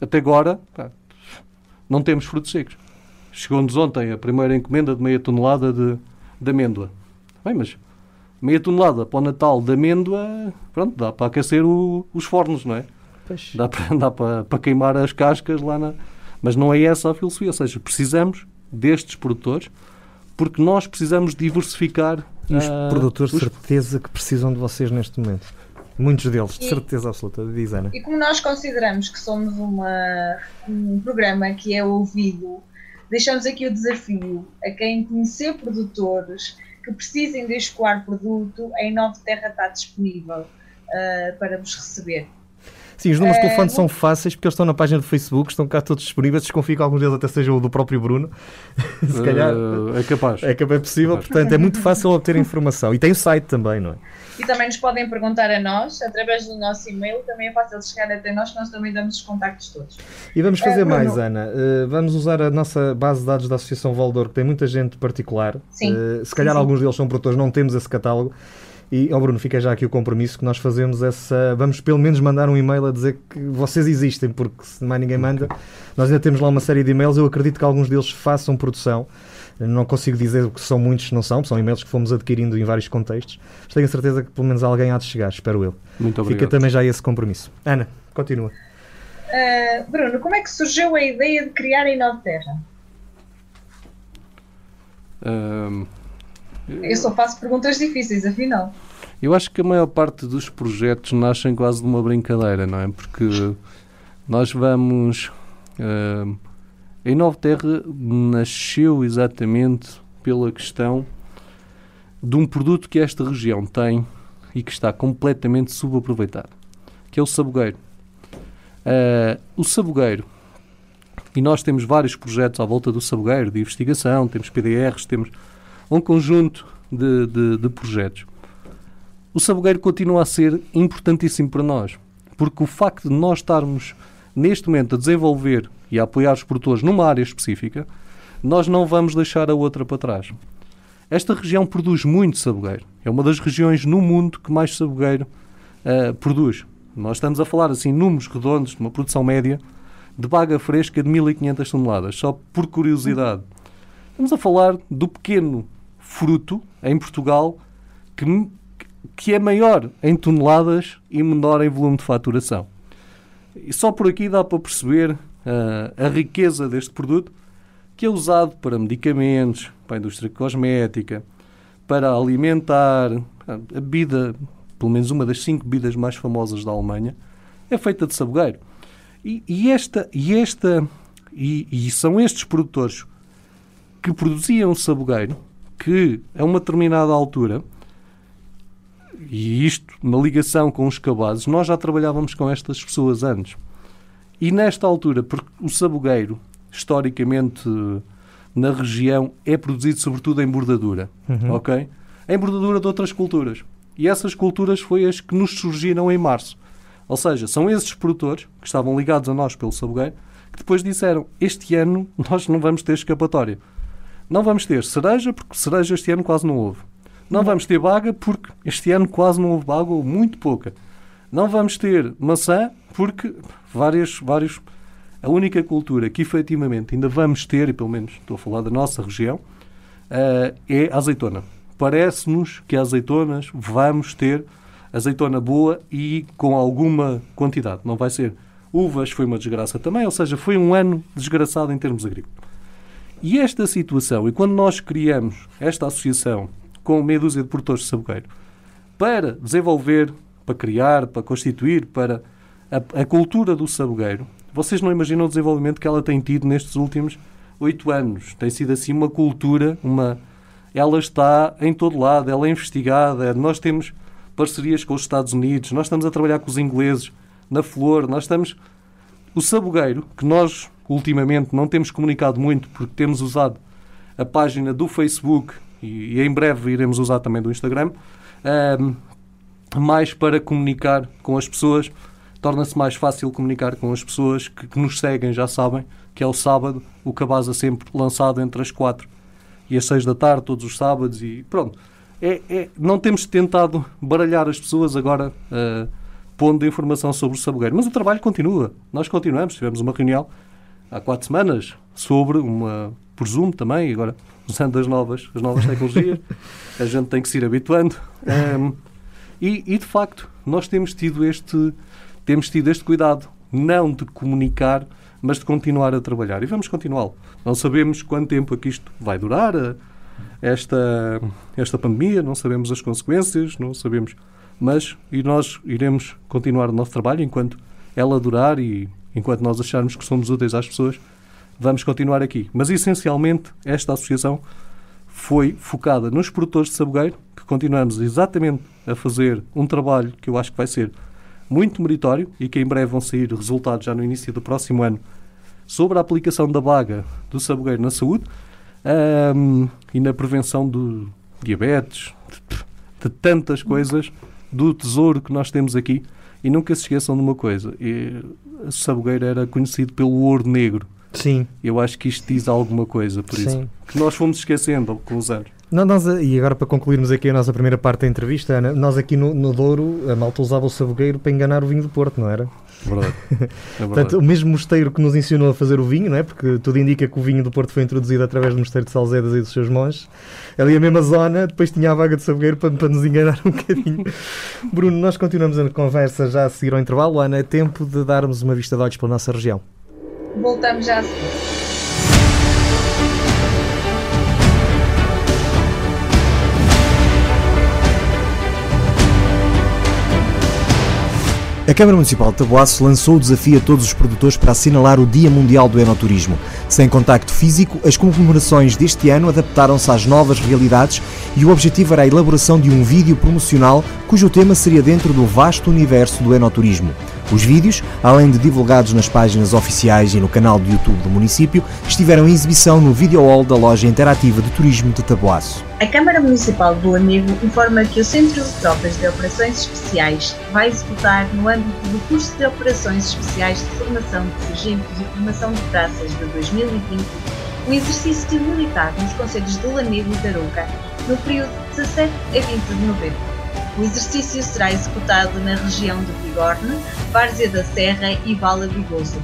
Até agora, pá, não temos frutos secos. Chegou-nos ontem a primeira encomenda de meia tonelada de, de amêndoa. Bem, mas meia tonelada para o Natal de amêndoa, pronto, dá para aquecer o- os fornos, não é? Pois. Dá para, dá para, para queimar as cascas lá na... Mas não é essa a filosofia. Ou seja, precisamos destes produtores porque nós precisamos diversificar E os ah, produtores, de os- certeza que precisam de vocês neste momento. Muitos deles, de E- certeza absoluta, diz Ana. E como nós consideramos que somos uma, um programa que é ouvido, deixamos aqui o desafio a quem conhecer produtores que precisem de escoar produto, em Nova Terra está disponível ah, para vos receber. Sim, os números de Eh, telefone são fáceis porque eles estão na página do Facebook, estão cá todos disponíveis. Desconfio que alguns deles até sejam o do próprio Bruno. Se calhar ah, é capaz. é que é possível, portanto é muito fácil obter informação. E tem o site também, não é? E também nos podem perguntar a nós, através do nosso e-mail, também é fácil chegar até nós, nós também damos os contactos todos. E vamos fazer Bruno. mais, Ana. Eh, vamos usar a nossa base de dados da Associação Valdor, que tem muita gente particular. Sim. Eh, se calhar Sim, sim. alguns deles são produtores, não temos esse catálogo. E, ó Bruno, fica já aqui o compromisso que nós fazemos essa. Vamos pelo menos mandar um e-mail a dizer que vocês existem, porque se mais ninguém manda, nós ainda temos lá uma série de e-mails. Eu acredito que alguns deles façam produção. Não consigo dizer que são muitos, não são, são e-mails que fomos adquirindo em vários contextos. Mas tenho a certeza que pelo menos alguém há de chegar, espero eu. Muito Fica obrigado. também já esse compromisso. Ana, continua. Ah, Bruno, como é que surgiu a ideia de criar em Nova Terra? Ahm, Eu só faço perguntas difíceis, afinal. Eu acho que a maior parte dos projetos nascem quase de uma brincadeira, não é? Porque nós vamos. ah, em Nova Terra nasceu exatamente pela questão de um produto que esta região tem e que está completamente subaproveitado, que é o sabogueiro. Ah, o sabogueiro, e nós temos vários projetos à volta do sabogueiro, de investigação, temos PDRs, temos um conjunto de, de- de projetos. O sabogueiro continua a ser importantíssimo para nós, porque o facto de nós estarmos neste momento a desenvolver e a apoiar os produtores numa área específica, nós não vamos deixar a outra para trás. Esta região produz muito sabogueiro. É uma das regiões no mundo que mais sabogueiro ah, produz. Nós estamos a falar assim números redondos de uma produção média de baga fresca de 1500 toneladas, só por curiosidade. Estamos a falar do pequeno fruto em Portugal que, que é maior em toneladas e menor em volume de faturação. E só por aqui dá para perceber uh, a riqueza deste produto, que é usado para medicamentos, para a indústria cosmética, para alimentar, a bebida, pelo menos uma das cinco bebidas mais famosas da Alemanha, é feita de sabogueiro. E, e esta, e esta, e, e, são estes produtores que produziam sabogueiro que, a uma determinada altura, e isto na ligação com os cabazes, nós já trabalhávamos com estas pessoas antes. E nesta altura, porque o sabogueiro, historicamente na região, é produzido sobretudo em bordadura, uhum. ok? Em bordadura de outras culturas. E essas culturas foi as que nos surgiram em março. Ou seja, são esses produtores que estavam ligados a nós pelo sabogueiro que depois disseram: este ano nós não vamos ter escapatória. Não vamos ter cereja, porque cereja este ano quase não houve. Não vamos ter baga, porque este ano quase não houve baga, ou muito pouca. Não vamos ter maçã, porque várias, vários. A única cultura que efetivamente ainda vamos ter, e pelo menos estou a falar da nossa região, uh, é a azeitona. Parece-nos que as azeitonas vamos ter azeitona boa e com alguma quantidade. Não vai ser uvas, foi uma desgraça também, ou seja, foi um ano desgraçado em termos agrícolas. E esta situação, e quando nós criamos esta associação com meia dúzia de produtores de sabogueiro para desenvolver, para criar, para constituir, para a, a cultura do sabogueiro, vocês não imaginam o desenvolvimento que ela tem tido nestes últimos oito anos. Tem sido assim uma cultura, uma ela está em todo lado, ela é investigada, nós temos parcerias com os Estados Unidos, nós estamos a trabalhar com os ingleses na flor, nós estamos. O sabogueiro, que nós ultimamente não temos comunicado muito porque temos usado a página do Facebook e, e em breve iremos usar também do Instagram, um, mais para comunicar com as pessoas. Torna-se mais fácil comunicar com as pessoas que, que, nos seguem, já sabem que é o sábado, o Cabaz é sempre lançado entre as quatro e as seis da tarde, todos os sábados, e pronto é, é, não temos tentado baralhar as pessoas agora uh, pondo informação sobre o sabogueiro. Mas o trabalho continua. Nós continuamos. Tivemos uma reunião há quatro semanas sobre uma, por Zoom também, agora usando as novas, as novas tecnologias. a gente tem que se ir habituando. Um, e, e, de facto, nós temos tido este, temos tido este cuidado, não de comunicar, mas de continuar a trabalhar. E vamos continuá-lo. Não sabemos quanto tempo é que isto vai durar esta, esta pandemia, não sabemos as consequências, não sabemos. Mas e nós iremos continuar o nosso trabalho enquanto ela durar e enquanto nós acharmos que somos úteis às pessoas, vamos continuar aqui. Mas essencialmente esta associação foi focada nos produtores de sabogueiro, que continuamos exatamente a fazer um trabalho que eu acho que vai ser muito meritório e que em breve vão sair resultados já no início do próximo ano sobre a aplicação da baga do sabogueiro na saúde um, e na prevenção do diabetes, de, de, tantas coisas, do tesouro que nós temos aqui. E nunca se esqueçam de uma coisa: e, a Sabogueira era conhecido pelo ouro negro. Sim. Eu acho que isto diz alguma coisa, por Sim. isso. Que nós fomos esquecendo com os anos. Não, nós, e agora para concluirmos aqui a nossa primeira parte da entrevista, Ana, nós aqui no, no Douro, a malta usava o sabogueiro para enganar o vinho do Porto, não era? Verdade. É verdade. Portanto, o mesmo mosteiro que nos ensinou a fazer o vinho, não é? porque tudo indica que o vinho do Porto foi introduzido através do mosteiro de Salzedas e dos seus monges, ali a mesma zona, depois tinha a vaga de sabogueiro para, para nos enganar um bocadinho. Bruno, nós continuamos a conversa já a seguir ao intervalo. Ana, é tempo de darmos uma vista de olhos pela nossa região. Voltamos já a seguir. A Câmara Municipal de Taboaço lançou o desafio a todos os produtores para assinalar o Dia Mundial do Enoturismo. Sem contacto físico, as comemorações deste ano adaptaram-se às novas realidades e o objetivo era a elaboração de um vídeo promocional cujo tema seria dentro do vasto universo do enoturismo. Os vídeos, além de divulgados nas páginas oficiais e no canal de YouTube do município, estiveram em exibição no Video Hall da Loja Interativa de Turismo de Taboaço. A Câmara Municipal do Amigo informa que o Centro de Tropas de Operações Especiais vai executar, no âmbito do curso de Operações Especiais de Formação de Sargentos e Formação de Praças de 2020, o exercício militar nos Conselhos de Lamego e Tarouca, no período de 17 a 20 de novembro. O exercício será executado na região de Bigorne, Várzea da Serra e Vala Bigoso.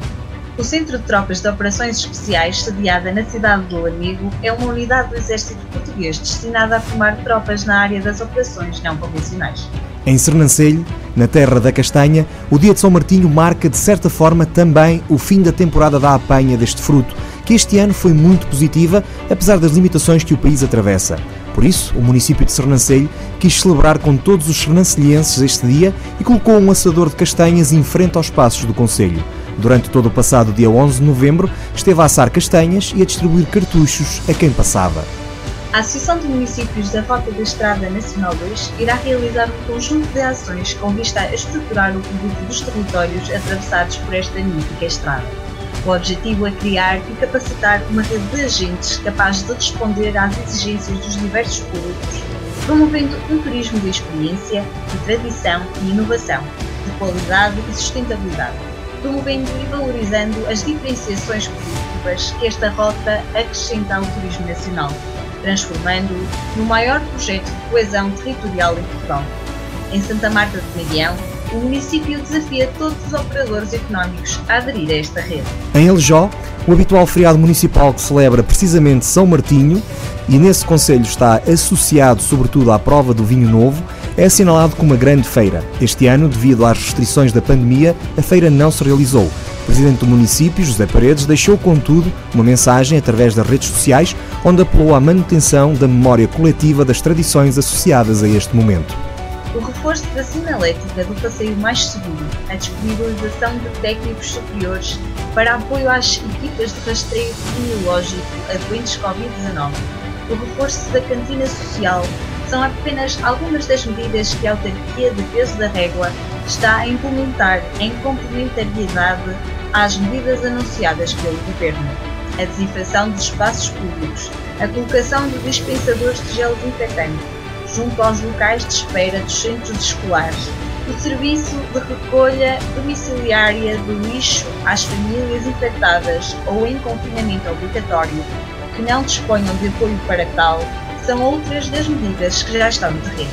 O Centro de Tropas de Operações Especiais, sediada na cidade do Lamego, é uma unidade do Exército Português destinada a formar tropas na área das operações não convencionais. Em Sernancelho, na terra da castanha, o dia de São Martinho marca, de certa forma, também o fim da temporada da apanha deste fruto, que este ano foi muito positiva, apesar das limitações que o país atravessa. Por isso, o município de Sernancelho quis celebrar com todos os sernancelhenses este dia e colocou um assador de castanhas em frente aos passos do Conselho. Durante todo o passado dia 11 de novembro, esteve a assar castanhas e a distribuir cartuchos a quem passava. A Associação de Municípios da Rota da Estrada Nacional 2 irá realizar um conjunto de ações com vista a estruturar o produto dos territórios atravessados por esta mítica estrada. O objetivo é criar e capacitar uma rede de agentes capaz de responder às exigências dos diversos públicos, promovendo um turismo de experiência, de tradição e inovação, de qualidade e sustentabilidade promovendo e valorizando as diferenciações positivas que esta rota acrescenta ao turismo nacional, transformando-o no maior projeto de coesão territorial em Portugal. Em Santa Marta de Medião, o município desafia todos os operadores económicos a aderir a esta rede. Em Eljó, o habitual feriado municipal que celebra precisamente São Martinho, e nesse conselho está associado sobretudo à prova do vinho novo, é assinalado como uma grande feira. Este ano, devido às restrições da pandemia, a feira não se realizou. O presidente do município, José Paredes, deixou, contudo, uma mensagem através das redes sociais onde apelou à manutenção da memória coletiva das tradições associadas a este momento. O reforço da sinalética do passeio mais seguro, a disponibilização de técnicos superiores para apoio às equipas de rastreio epidemiológico a doentes Covid-19, o reforço da cantina social, são apenas algumas das medidas que a autarquia de peso da régua está a implementar em complementariedade às medidas anunciadas pelo Governo. A desinfecção dos espaços públicos, a colocação de dispensadores de gel desinfetante junto aos locais de espera dos centros escolares, o serviço de recolha domiciliária do lixo às famílias infectadas ou em confinamento obrigatório que não disponham de apoio para tal são outras das medidas que já estão no terreno.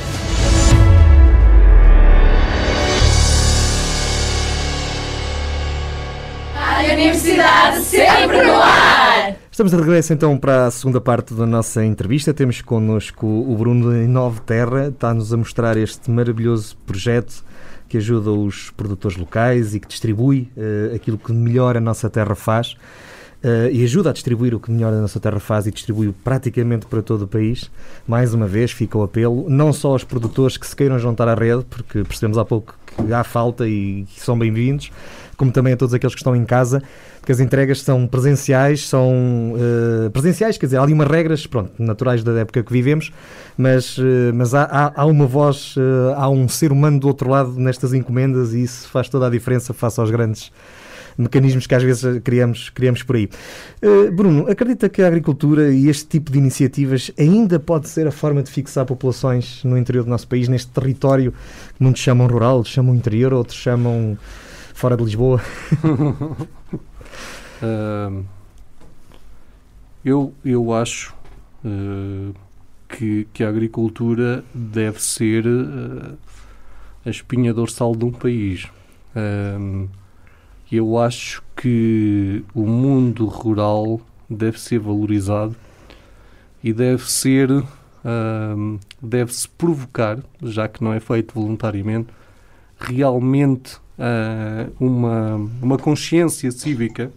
A Universidade sempre no ar! Estamos de regresso então para a segunda parte da nossa entrevista. Temos connosco o Bruno em Nove Terra, está-nos a mostrar este maravilhoso projeto que ajuda os produtores locais e que distribui uh, aquilo que melhor a nossa terra faz uh, e ajuda a distribuir o que melhor a nossa terra faz e distribui praticamente para todo o país. Mais uma vez, fica o apelo, não só aos produtores que se queiram juntar à rede, porque percebemos há pouco que há falta e que são bem-vindos, como também a todos aqueles que estão em casa, porque as entregas são presenciais, são uh, presenciais, quer dizer, há ali umas regras, pronto, naturais da época que vivemos, mas, uh, mas há, há, há, uma voz, uh, há um ser humano do outro lado nestas encomendas e isso faz toda a diferença face aos grandes mecanismos que às vezes criamos, criamos por aí. Uh, Bruno, acredita que a agricultura e este tipo de iniciativas ainda pode ser a forma de fixar populações no interior do nosso país, neste território que muitos chamam rural, chamam interior, outros chamam fora de Lisboa? uh, eu, eu acho uh, que, que a agricultura deve ser uh, a espinha dorsal de um país. Eu acho que o mundo rural deve ser valorizado e deve ser deve-se provocar, já que não é feito voluntariamente, realmente uh, uma, uma consciência cívica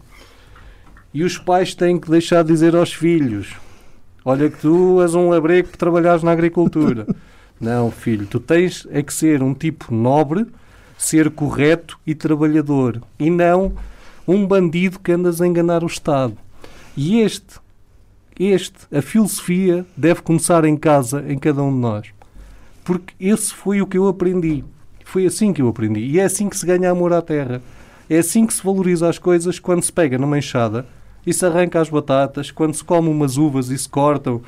e os pais têm que deixar de dizer aos filhos olha que tu és um labrego para trabalhares na agricultura. não, filho, tu tens é que ser um tipo nobre ser correto e trabalhador e não um bandido que andas a enganar o Estado. E este, este, a filosofia deve começar em casa, em cada um de nós. Porque esse foi o que eu aprendi. Foi assim que eu aprendi. E é assim que se ganha amor à terra. É assim que se valoriza as coisas quando se pega numa enxada e se arranca as batatas, quando se come umas uvas e se cortam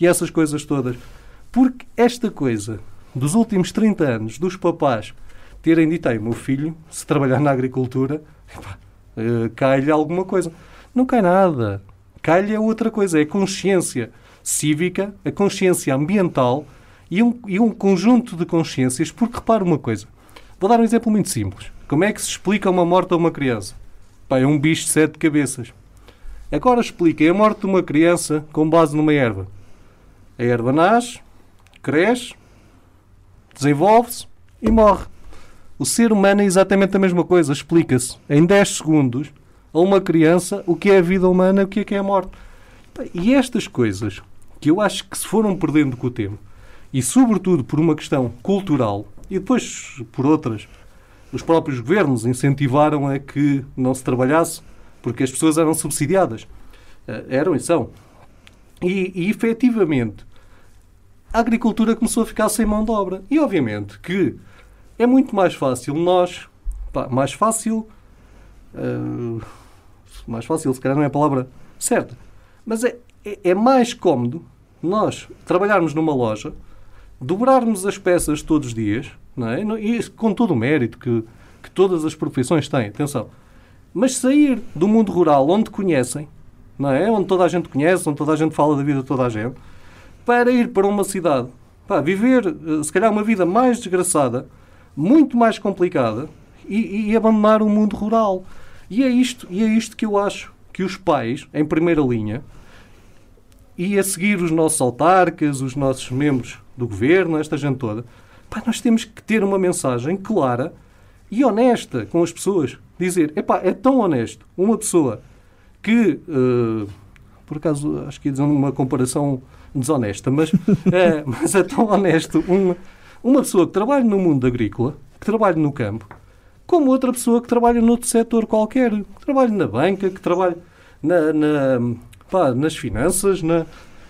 e essas coisas todas. Porque esta coisa dos últimos 30 anos, dos papás terem dito, o meu filho, se trabalhar na agricultura, uh, cai-lhe alguma coisa. Não cai nada. Cai-lhe é outra coisa, é a consciência cívica, a consciência ambiental e um, e um conjunto de consciências, porque repara uma coisa. Vou dar um exemplo muito simples. Como é que se explica uma morte a uma criança? pá, é um bicho de sete cabeças. Agora expliquem a morte de uma criança com base numa erva. A erva nasce, cresce, desenvolve-se e morre. O ser humano é exatamente a mesma coisa. Explica-se em 10 segundos a uma criança o que é a vida humana e o que é que é a morte. E estas coisas que eu acho que se foram perdendo com o tempo, e sobretudo por uma questão cultural, e depois por outras, os próprios governos incentivaram a que não se trabalhasse porque as pessoas eram subsidiadas. Eh, eram e são. E, e efetivamente, a agricultura começou a ficar sem mão de obra. E obviamente que é muito mais fácil nós, pá, mais fácil, uh, mais fácil se calhar não é a palavra certa, mas é, é, é mais cómodo nós trabalharmos numa loja, dobrarmos as peças todos os dias, não é? e com todo o mérito que, que todas as profissões têm, atenção, mas sair do mundo rural onde conhecem, não é? Onde toda a gente conhece, onde toda a gente fala da vida de toda a gente, para ir para uma cidade, para viver, eh, se calhar, uma vida mais desgraçada, muito mais complicada, e, e, abandonar o mundo rural. E é, isto, e é isto que eu acho que os pais, em primeira linha, e a seguir os nossos autarcas, os nossos membros do governo, esta gente toda, pá, nós temos que ter uma mensagem clara e honesta com as pessoas. Dizer, epá, é tão honesto uma pessoa que, uh, por acaso, acho que ia dizer uma comparação desonesta, mas, é, mas é tão honesto uma, uma pessoa que trabalha no mundo agrícola, que trabalha no campo, como outra pessoa que trabalha noutro setor qualquer, que trabalha na banca, que trabalha na, na pá, nas finanças, na,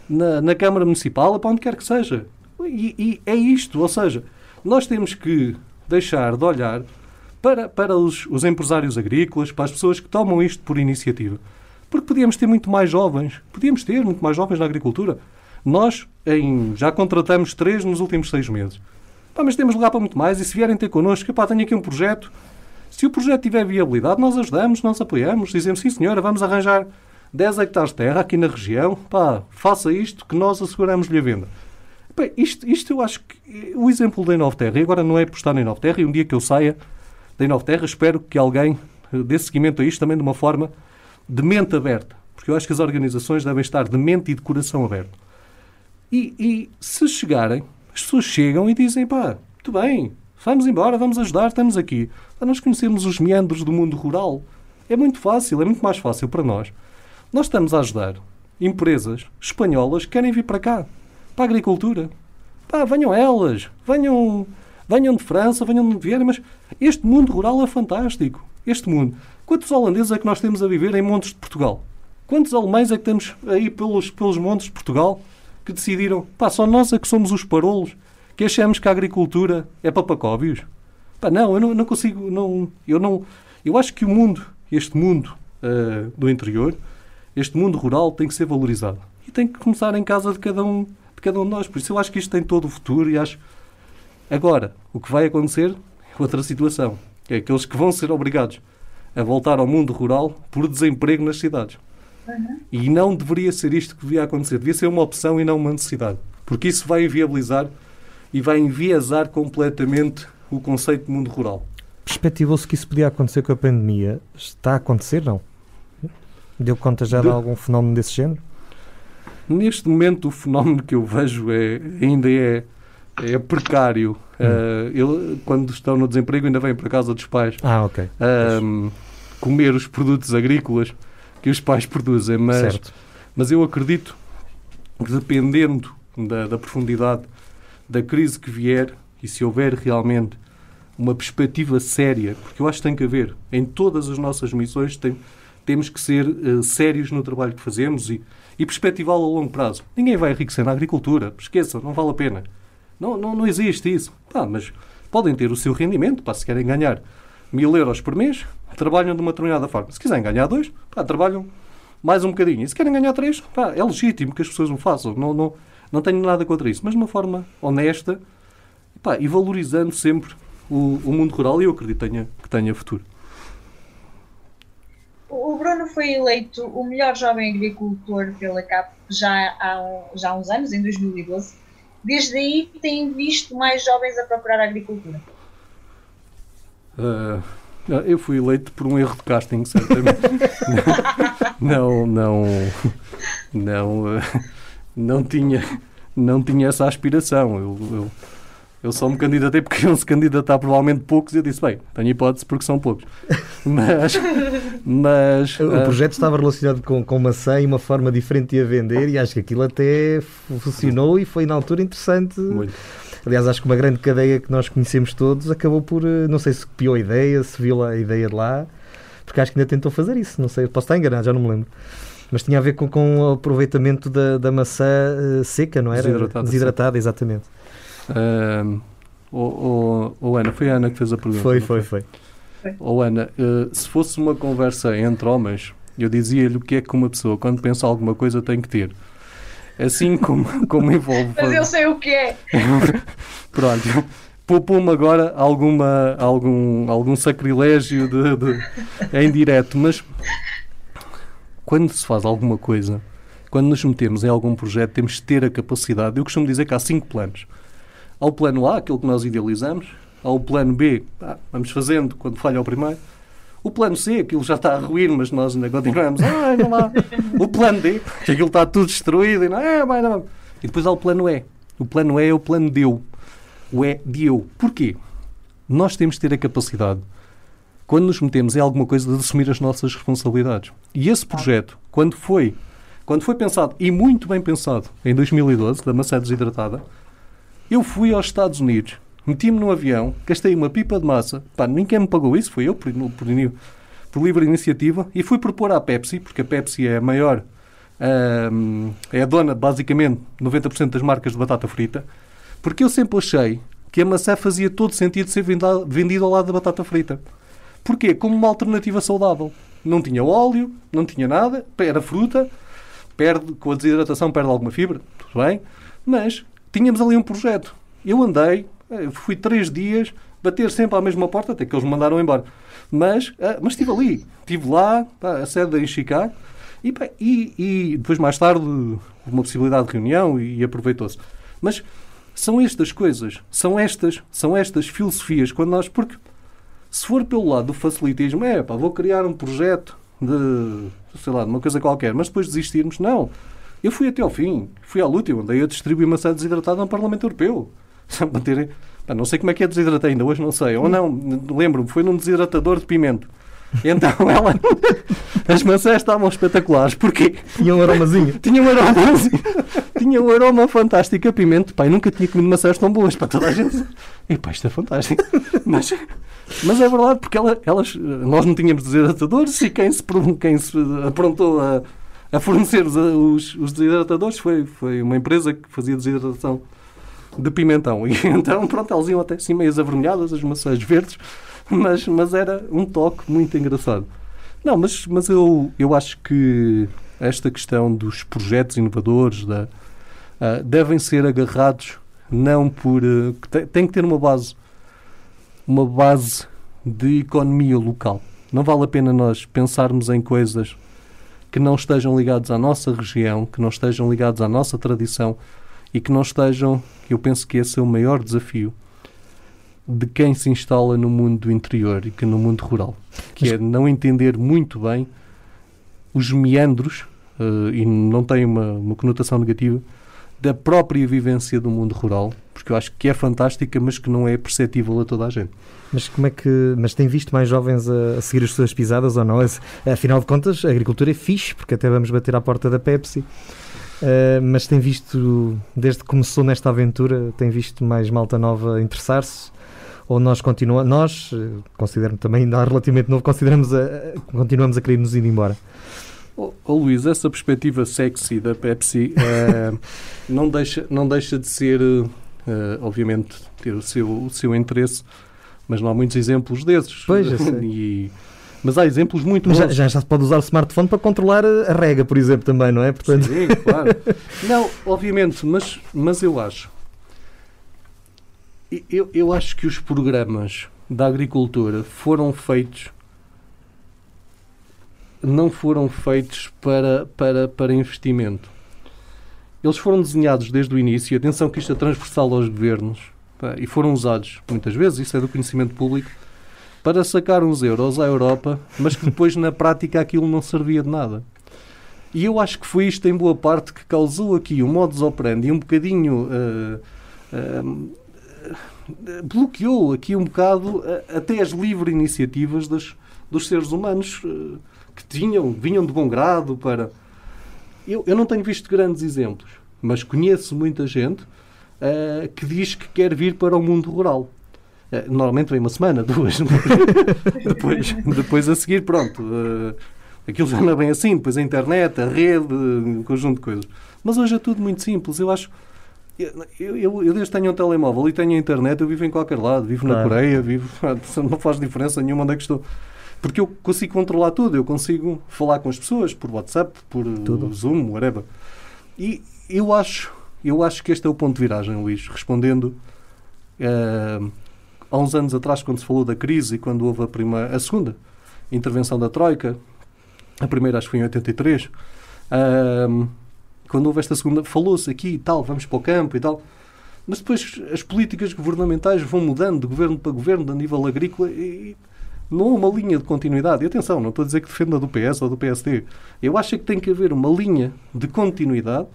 na, na, Câmara Municipal, para onde quer que seja. E, e, é isto, ou seja, nós temos que deixar de olhar para, para os, os empresários agrícolas, para as pessoas que tomam isto por iniciativa. Porque podíamos ter muito mais jovens, podíamos ter muito mais jovens na agricultura. Nós em, já contratamos três nos últimos seis meses. Pá, mas temos lugar para muito mais e se vierem ter connosco, pá, tenho aqui um projeto. Se o projeto tiver viabilidade, nós ajudamos, nós apoiamos, dizemos sim senhora, vamos arranjar 10 hectares de terra aqui na região, pá, faça isto que nós asseguramos-lhe a venda. Pá, isto, isto eu acho que o exemplo da Inova Terra, e agora não é por estar na Inova Terra, e um dia que eu saia da Inova Terra, espero que alguém dê seguimento a isto também de uma forma de mente aberta, porque eu acho que as organizações devem estar de mente e de coração aberto. E, e se chegarem, as pessoas chegam e dizem: pá, muito bem, vamos embora, vamos ajudar, estamos aqui. Para nós conhecermos os meandros do mundo rural. É muito fácil, é muito mais fácil para nós. Nós estamos a ajudar empresas espanholas que querem vir para cá, para a agricultura. Pá, venham elas, venham, venham de França, venham de Vieira, mas este mundo rural é fantástico. Este mundo. Quantos holandeses é que nós temos a viver em montes de Portugal? Quantos alemães é que temos aí pelos, pelos montes de Portugal? que decidiram, pá, só nós é que somos os parolos, que achamos que a agricultura é para pacóvios. Pá, não, eu não, não, consigo, não, eu não, eu acho que o mundo, este mundo uh, do interior, este mundo rural tem que ser valorizado. E tem que começar em casa de cada um, cada um de nós. Por isso eu acho que isto tem todo o futuro e acho... Agora, o que vai acontecer é outra situação. É aqueles que vão ser obrigados a voltar ao mundo rural por desemprego nas cidades. Uhum. E não deveria ser isto que devia acontecer. Devia ser uma opção e não uma necessidade. Porque isso vai inviabilizar e vai enviesar completamente o conceito de mundo rural. Perspectivou-se que isso podia acontecer com a pandemia. Está a acontecer, não? Deu conta já de, de algum fenómeno desse género? Neste momento, o fenómeno que eu vejo é, ainda é, é precário. Uh, ele, quando estão no desemprego, ainda vêm para casa dos pais. Ah, ok. Uh, comer os produtos agrícolas que os pais produzem, mas, mas eu acredito que dependendo da, da profundidade da crise que vier e se houver realmente uma perspectiva séria, porque eu acho que tem que haver em todas as nossas missões, tem, temos que ser uh, sérios no trabalho que fazemos e, e perspectivá-lo a longo prazo. Ninguém vai enriquecer na agricultura, esqueça, não vale a pena. Não, não, não existe isso. Pá, mas podem ter o seu rendimento, para se querem ganhar mil euros por mês, trabalham de uma determinada forma. Se quiserem ganhar dois, pá, trabalham mais um bocadinho. E se querem ganhar três, pá, é legítimo que as pessoas o façam. Não, não, não tenho nada contra isso. Mas de uma forma honesta pá, e valorizando sempre o, o mundo rural e eu acredito que tenha, que tenha futuro. O Bruno foi eleito o melhor jovem agricultor pela CAP já há, já há uns anos, em 2012. Desde aí tem visto mais jovens a procurar a agricultura. Uh, Ah, Eu fui eleito por um erro de casting, certamente. não, não, não, eh, não tinha, não tinha essa aspiração. Eu, eu, eu só me candidatei porque iam se candidatar provavelmente poucos e eu disse, bem, tenho hipótese porque são poucos. Mas, mas O ah, projeto estava relacionado com, com maçã e uma forma diferente de a vender e acho que aquilo até funcionou e foi na altura interessante. muito. Aliás, acho que uma grande cadeia que nós conhecemos todos acabou por, eh, não sei se copiou a ideia, se viu a ideia de lá, porque acho que ainda tentou fazer isso, não sei, posso estar enganado, já não me lembro. Mas tinha a ver com, com o aproveitamento da, da maçã eh, seca, não era? Desidratada, Desidratada, exatamente. Oh, oh, Ana, foi a Ana que fez a pergunta. Foi, não foi, foi. Oh Ana, eh, se fosse uma conversa entre homens, eu dizia-lhe o que é que uma pessoa, quando pensa alguma coisa, tem que ter. Assim como, como envolve. Mas eu sei o que é. Pronto. Poupou-me agora alguma, algum, algum sacrilégio de, de, em direto, mas quando se faz alguma coisa, quando nos metemos em algum projeto, temos de ter a capacidade. Eu costumo dizer que há cinco planos. Há o plano A, aquele que nós idealizamos. Há o plano B, ah, vamos fazendo quando falha o primeiro. O plano C, aquilo já está a ruir, mas nós ainda continuamos. Ah, não lá. O plano D, que aquilo está tudo destruído. E, não, é, vai, não. e depois há o plano E. O plano E é o plano de eu. O E de eu. Porquê? Nós temos de ter a capacidade, quando nos metemos em alguma coisa, de assumir as nossas responsabilidades. E esse projeto, quando foi, quando foi pensado, e muito bem pensado, em 2012, da maçã desidratada, eu fui aos Estados Unidos, meti-me num avião, gastei uma pipa de massa, pá, ninguém me pagou isso, foi eu, por, por, por livre iniciativa, e fui propor à Pepsi, porque a Pepsi é a maior, ahm, é a dona, basicamente, 90% das marcas de batata frita, porque eu sempre achei que a maçã fazia todo sentido ser vendida ao lado da batata frita. Porquê? Como uma alternativa saudável. Não tinha óleo, não tinha nada, era fruta, perde, com a desidratação perde alguma fibra, tudo bem, mas tínhamos ali um projeto. Eu andei, eh, fui três dias, bater sempre à mesma porta, até que eles me mandaram embora. Mas, ah, mas estive ali, estive lá, a sede em Chicago, e, e, e depois mais tarde uma possibilidade de reunião e, e aproveitou-se. Mas são estas coisas, são estas, são estas filosofias quando nós, porque se for pelo lado do facilitismo, é pá, vou criar um projeto de, sei lá, de uma coisa qualquer, mas depois desistirmos, não. Eu fui até ao fim, fui à luta, eu andei a distribuir maçã desidratada no Parlamento Europeu. Não sei como é que é desidratei ainda, hoje não sei. Ou não, lembro-me, foi num desidratador de pimento. Então ela. As maçãs estavam espetaculares. Porquê? Tinha um aromazinho. Tinha um aroma assim, tinha um aroma fantástico a pimento. Pai, nunca tinha comido maçãs tão boas para toda a gente. E pá, isto é fantástico. Mas, mas é verdade, porque ela- elas, nós não tínhamos desidratadores e quem se, quem se aprontou a, a fornecer os, os, os desidratadores foi, foi uma empresa que fazia desidratação de pimentão. E então, pronto, elas iam até assim meias avermelhadas, as maçãs verdes, mas, mas era um toque muito engraçado. Não, mas, mas eu, eu acho que esta questão dos projetos inovadores da, ah, devem ser agarrados não por. ah, que te- tem que ter uma base, uma base de economia local. Não vale a pena nós pensarmos em coisas que não estejam ligados à nossa região, que não estejam ligados à nossa tradição e que não estejam. Eu penso que esse é o maior desafio de quem se instala no mundo do interior e que no mundo rural, que Mas- é não entender muito bem os meandros, eh, e não tem uma, uma conotação negativa, da própria vivência do mundo rural, porque eu acho que é fantástica, mas que não é perceptível a toda a gente. Mas como é que. Mas tem visto mais jovens a, a seguir as suas pisadas ou não? Afinal de contas, a agricultura é fixe, porque até vamos bater à porta da Pepsi. Uh, mas tem visto, desde que começou nesta aventura, tem visto mais malta nova interessar-se? Ou nós continuamos, nós, eh, considero-me também ainda relativamente novo, consideramos a- continuamos a querer nos ir embora? Oh, oh, Luís, essa perspectiva sexy da Pepsi eh, não, deixa, não deixa de ser, eh, obviamente, ter o seu, o seu interesse, mas não há muitos exemplos desses. Pois. E- mas há exemplos muito Mas já, já já se pode usar o smartphone para controlar a a rega, por exemplo, também, não é? Portanto, Sim, claro. Não, obviamente, mas, mas eu acho. Eu, eu acho que os programas da agricultura foram feitos. Não foram feitos para, para, para investimento. Eles foram desenhados desde o início. Atenção que isto é transversal aos governos. e foram usados muitas vezes. Isso é do conhecimento público. para sacar uns euros à Europa, mas que depois na prática aquilo não servia de nada. E eu acho que foi isto em boa parte que causou aqui um modus operandi um bocadinho. Uh, uh, bloqueou aqui um bocado uh, até as livres iniciativas das, dos seres humanos que tinham, vinham de bom grado para. Eu, eu não tenho visto grandes exemplos, mas conheço muita gente que diz que quer vir para o mundo rural. Normalmente vem uma semana, duas. depois, depois a seguir, pronto. Uh, aquilo já não é bem assim. Depois a internet, a rede, um conjunto de coisas. Mas hoje é tudo muito simples. Eu acho. Eu, eu, eu desde tenho um telemóvel e tenho a internet, eu vivo em qualquer lado. Vivo claro. na Coreia, vivo. Não faz diferença nenhuma onde é que estou. Porque eu consigo controlar tudo. Eu consigo falar com as pessoas por WhatsApp, por tudo. Zoom, whatever. E eu acho, eu acho que este é o ponto de viragem, Luís. Respondendo. Uh, há uns anos atrás, quando se falou da crise e quando houve a, primeira, a segunda intervenção da Troika, a primeira acho que foi em 83, um, quando houve esta segunda, falou-se aqui e tal, vamos para o campo e tal. Mas depois as políticas governamentais vão mudando de governo para governo, a nível agrícola, e não há uma linha de continuidade. E atenção, não estou a dizer que defenda do PS ou do PSD. Eu acho que tem que haver uma linha de continuidade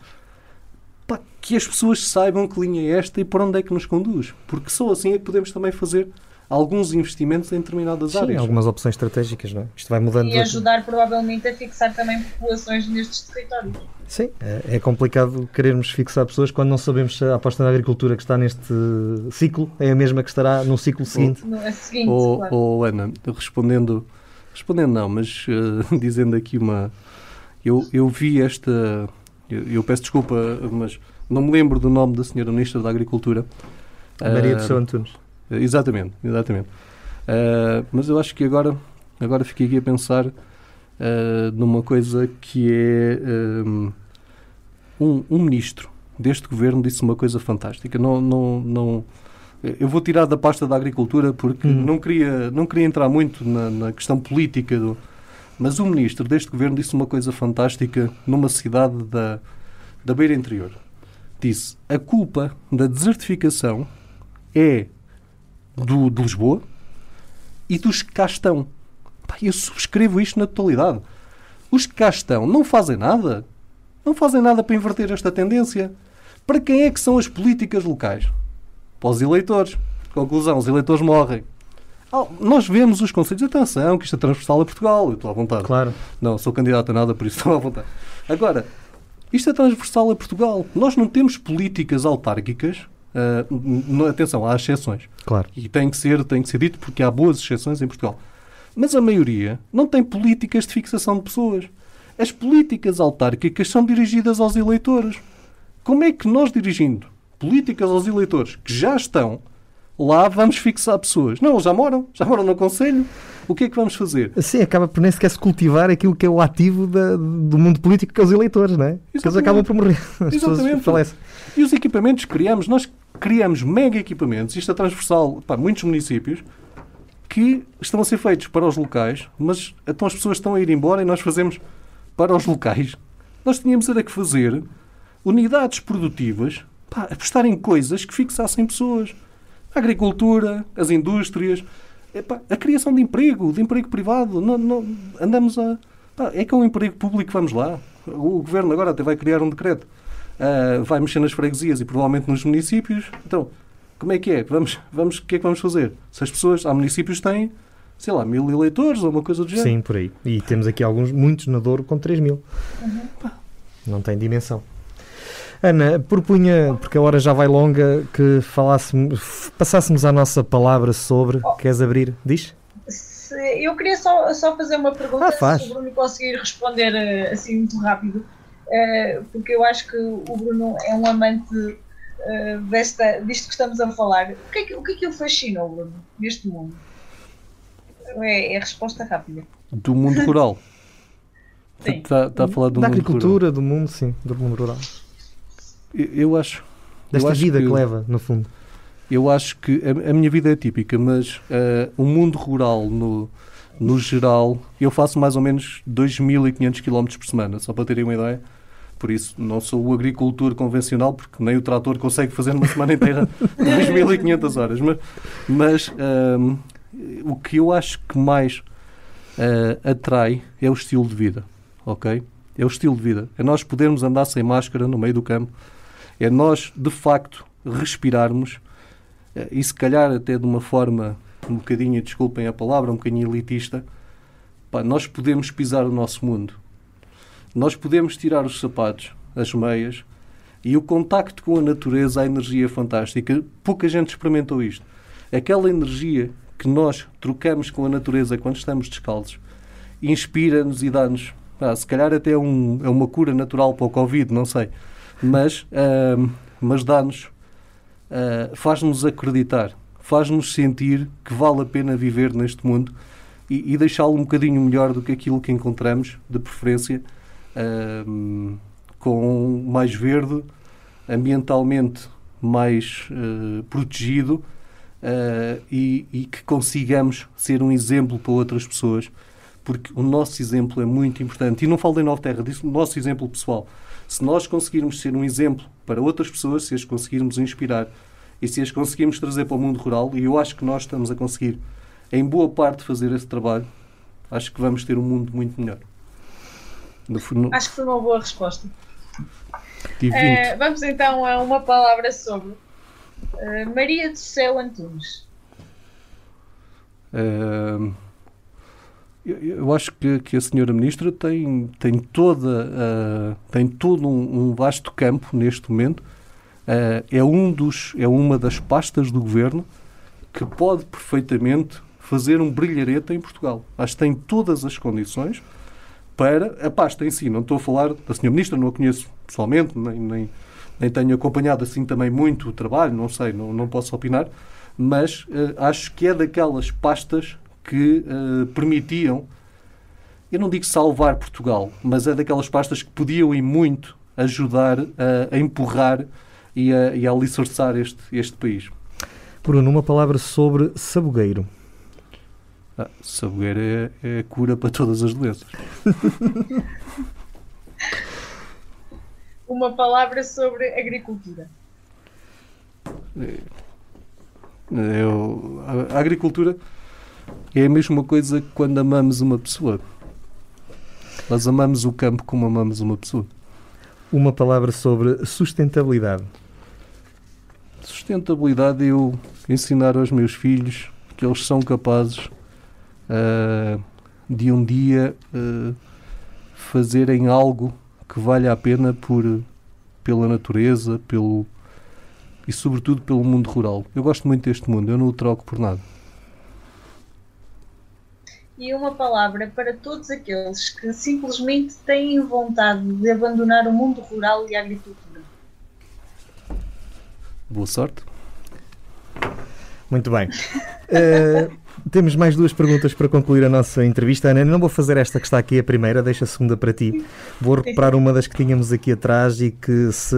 para que as pessoas saibam que linha é esta e para onde é que nos conduz. Porque só assim é que podemos também fazer alguns investimentos em determinadas Sim, áreas. algumas opções estratégicas, não é? Isto vai mudando. E ajudar provavelmente a fixar também populações nestes territórios. Sim, é, é complicado querermos fixar pessoas quando não sabemos se a aposta na agricultura que está neste ciclo é a mesma que estará no ciclo seguinte. No, no seguinte, ou, claro. ou Ana, respondendo, respondendo não, mas uh, dizendo aqui uma. Eu, eu vi esta eu, eu, peço desculpa, mas não me lembro do nome da senhora Ministra da Agricultura. Maria do Céu Antunes. Exatamente, exatamente. Uh, mas eu acho que agora, agora fiquei aqui a pensar uh, numa coisa que é um, um, um, ministro deste governo disse uma coisa fantástica. Não, não, não, eu vou tirar da pasta da agricultura porque hum. não, queria, não queria entrar muito na, na questão política do, mas o ministro deste governo disse uma coisa fantástica numa cidade da, da beira interior. Disse: a culpa da desertificação é do, de Lisboa e dos que cá estão. Pá, eu subscrevo isto na totalidade. Os que cá estão não fazem nada. Não fazem nada para inverter esta tendência. Para quem é que são as políticas locais? Para os eleitores. Conclusão: os eleitores morrem. Oh, nós vemos os conselhos de atenção, que isto é transversal a Portugal, eu estou à vontade. Claro. Não, sou candidato a nada, por isso estou à vontade. Agora, isto é transversal a Portugal. Nós não temos políticas autárquicas. Uh, atenção, há exceções. Claro. E tem que, ser, tem que ser dito porque há boas exceções em Portugal. Mas a maioria não tem políticas de fixação de pessoas. As políticas autárquicas são dirigidas aos eleitores. Como é que nós, dirigindo políticas aos eleitores que já estão, lá vamos fixar pessoas. Não, já moram, já moram no Conselho. O que é que vamos fazer? Sim, acaba por nem sequer se cultivar aquilo que é o ativo da, do mundo político que é os eleitores, não é? Eles acabam por morrer. As Exatamente. E os equipamentos que criamos, nós criamos mega equipamentos, isto é transversal para muitos municípios, que estão a ser feitos para os locais, mas então as pessoas estão a ir embora e nós fazemos para os locais. Nós tínhamos era que fazer unidades produtivas, pá, apostar em coisas que fixassem pessoas a agricultura, as indústrias, epá, a criação de emprego, de emprego privado. Não, não, andamos a. Pá, é que é um emprego público, vamos lá. O governo agora até vai criar um decreto. Uh, vai mexer nas freguesias e provavelmente nos municípios. Então, como é que é? Vamos, vamos, o que é que vamos fazer? Se as pessoas, há municípios que têm, sei lá, mil eleitores ou uma coisa do género. Sim, por aí. E temos aqui alguns, muitos na Douro com 3 mil. Uhum. Não tem dimensão. Ana, propunha, porque a hora já vai longa, que falássemos, passássemos a nossa palavra sobre. Oh. Queres abrir? Diz? Eu queria só, só fazer uma pergunta, ah, faz. se o Bruno conseguir responder eh, assim muito rápido, eh, porque eu acho que o Bruno é um amante eh, desta, disto que estamos a falar. O que é que, o que, é que o fascinou, Bruno, neste mundo? É, é a resposta rápida. Do mundo rural. Está, tá a falar do da mundo agricultura, rural. do mundo, sim, do mundo rural. Eu acho. Desta eu acho vida que, que, leva, no fundo. Eu acho que a, a minha vida é típica, mas uh, o mundo rural, no, no geral, eu faço mais ou menos 2.500 km por semana, só para terem uma ideia. Por isso, não sou o agricultor convencional, porque nem o trator consegue fazer numa semana inteira 2.500 horas. Mas, mas um, o que eu acho que mais uh, atrai é o estilo de vida, ok? É o estilo de vida. É nós podermos andar sem máscara no meio do campo. É nós, de facto, respirarmos uh, e se calhar até de uma forma um bocadinho, desculpem a palavra, um bocadinho elitista, pá, nós podemos pisar o nosso mundo. Nós podemos tirar os sapatos, as meias, e o contacto com a natureza, a energia fantástica, pouca gente experimentou isto. Aquela energia que nós trocamos com a natureza quando estamos descalços inspira-nos e dá-nos, ah, se calhar até um, é uma cura natural para o Covid, não sei, mas, uh, mas dá-nos, uh, faz-nos acreditar, faz-nos sentir que vale a pena viver neste mundo e, e deixá-lo um bocadinho melhor do que aquilo que encontramos, de preferência, uh, com mais verde, ambientalmente mais uh, protegido uh, e, e, que consigamos ser um exemplo para outras pessoas, porque o nosso exemplo é muito importante. E não falo em Nova Terra, disse o nosso exemplo pessoal. Se nós conseguirmos ser um exemplo para outras pessoas, se as conseguirmos inspirar e se as conseguirmos trazer para o mundo rural, e eu acho que nós estamos a conseguir, em boa parte, fazer esse trabalho, acho que vamos ter um mundo muito melhor. Acho que foi uma boa resposta. Uh, vamos então a uma palavra sobre uh, Maria do Céu Antunes. Uh, eu, acho que, que, a senhora ministra tem, tem, toda, tem todo um, um, vasto campo neste momento. é, um dos, é uma das pastas do governo que pode perfeitamente fazer um brilhareta em Portugal. Acho que tem todas as condições para a pasta em si. Não estou a falar da senhora ministra, não a conheço pessoalmente, nem, nem, nem tenho acompanhado assim também muito o trabalho, não sei, não, não posso opinar, mas uh, acho que é daquelas pastas que uh, permitiam, eu não digo salvar Portugal, mas é daquelas pastas que podiam e muito ajudar a, a empurrar e a, e a alicerçar este, este país. Bruno, uma palavra sobre sabogueiro. Ah, sabogueira é, é cura para todas as doenças. Uma palavra sobre agricultura. Eu, a agricultura é a mesma coisa que quando amamos uma pessoa. Nós amamos o campo como amamos uma pessoa. Uma palavra sobre sustentabilidade. Sustentabilidade é eu ensinar aos meus filhos que eles são capazes uh, de um dia uh, fazerem algo que valha a pena por, pela natureza, pelo e sobretudo pelo mundo rural. Eu gosto muito deste mundo, eu não o troco por nada. E uma palavra para todos aqueles que simplesmente têm vontade de abandonar o mundo rural e a agricultura. Boa sorte. Muito bem. Uh, temos mais duas perguntas para concluir a nossa entrevista. Ana, não vou fazer esta que está aqui a primeira, deixa a segunda para ti. Vou recuperar uma das que tínhamos aqui atrás e que se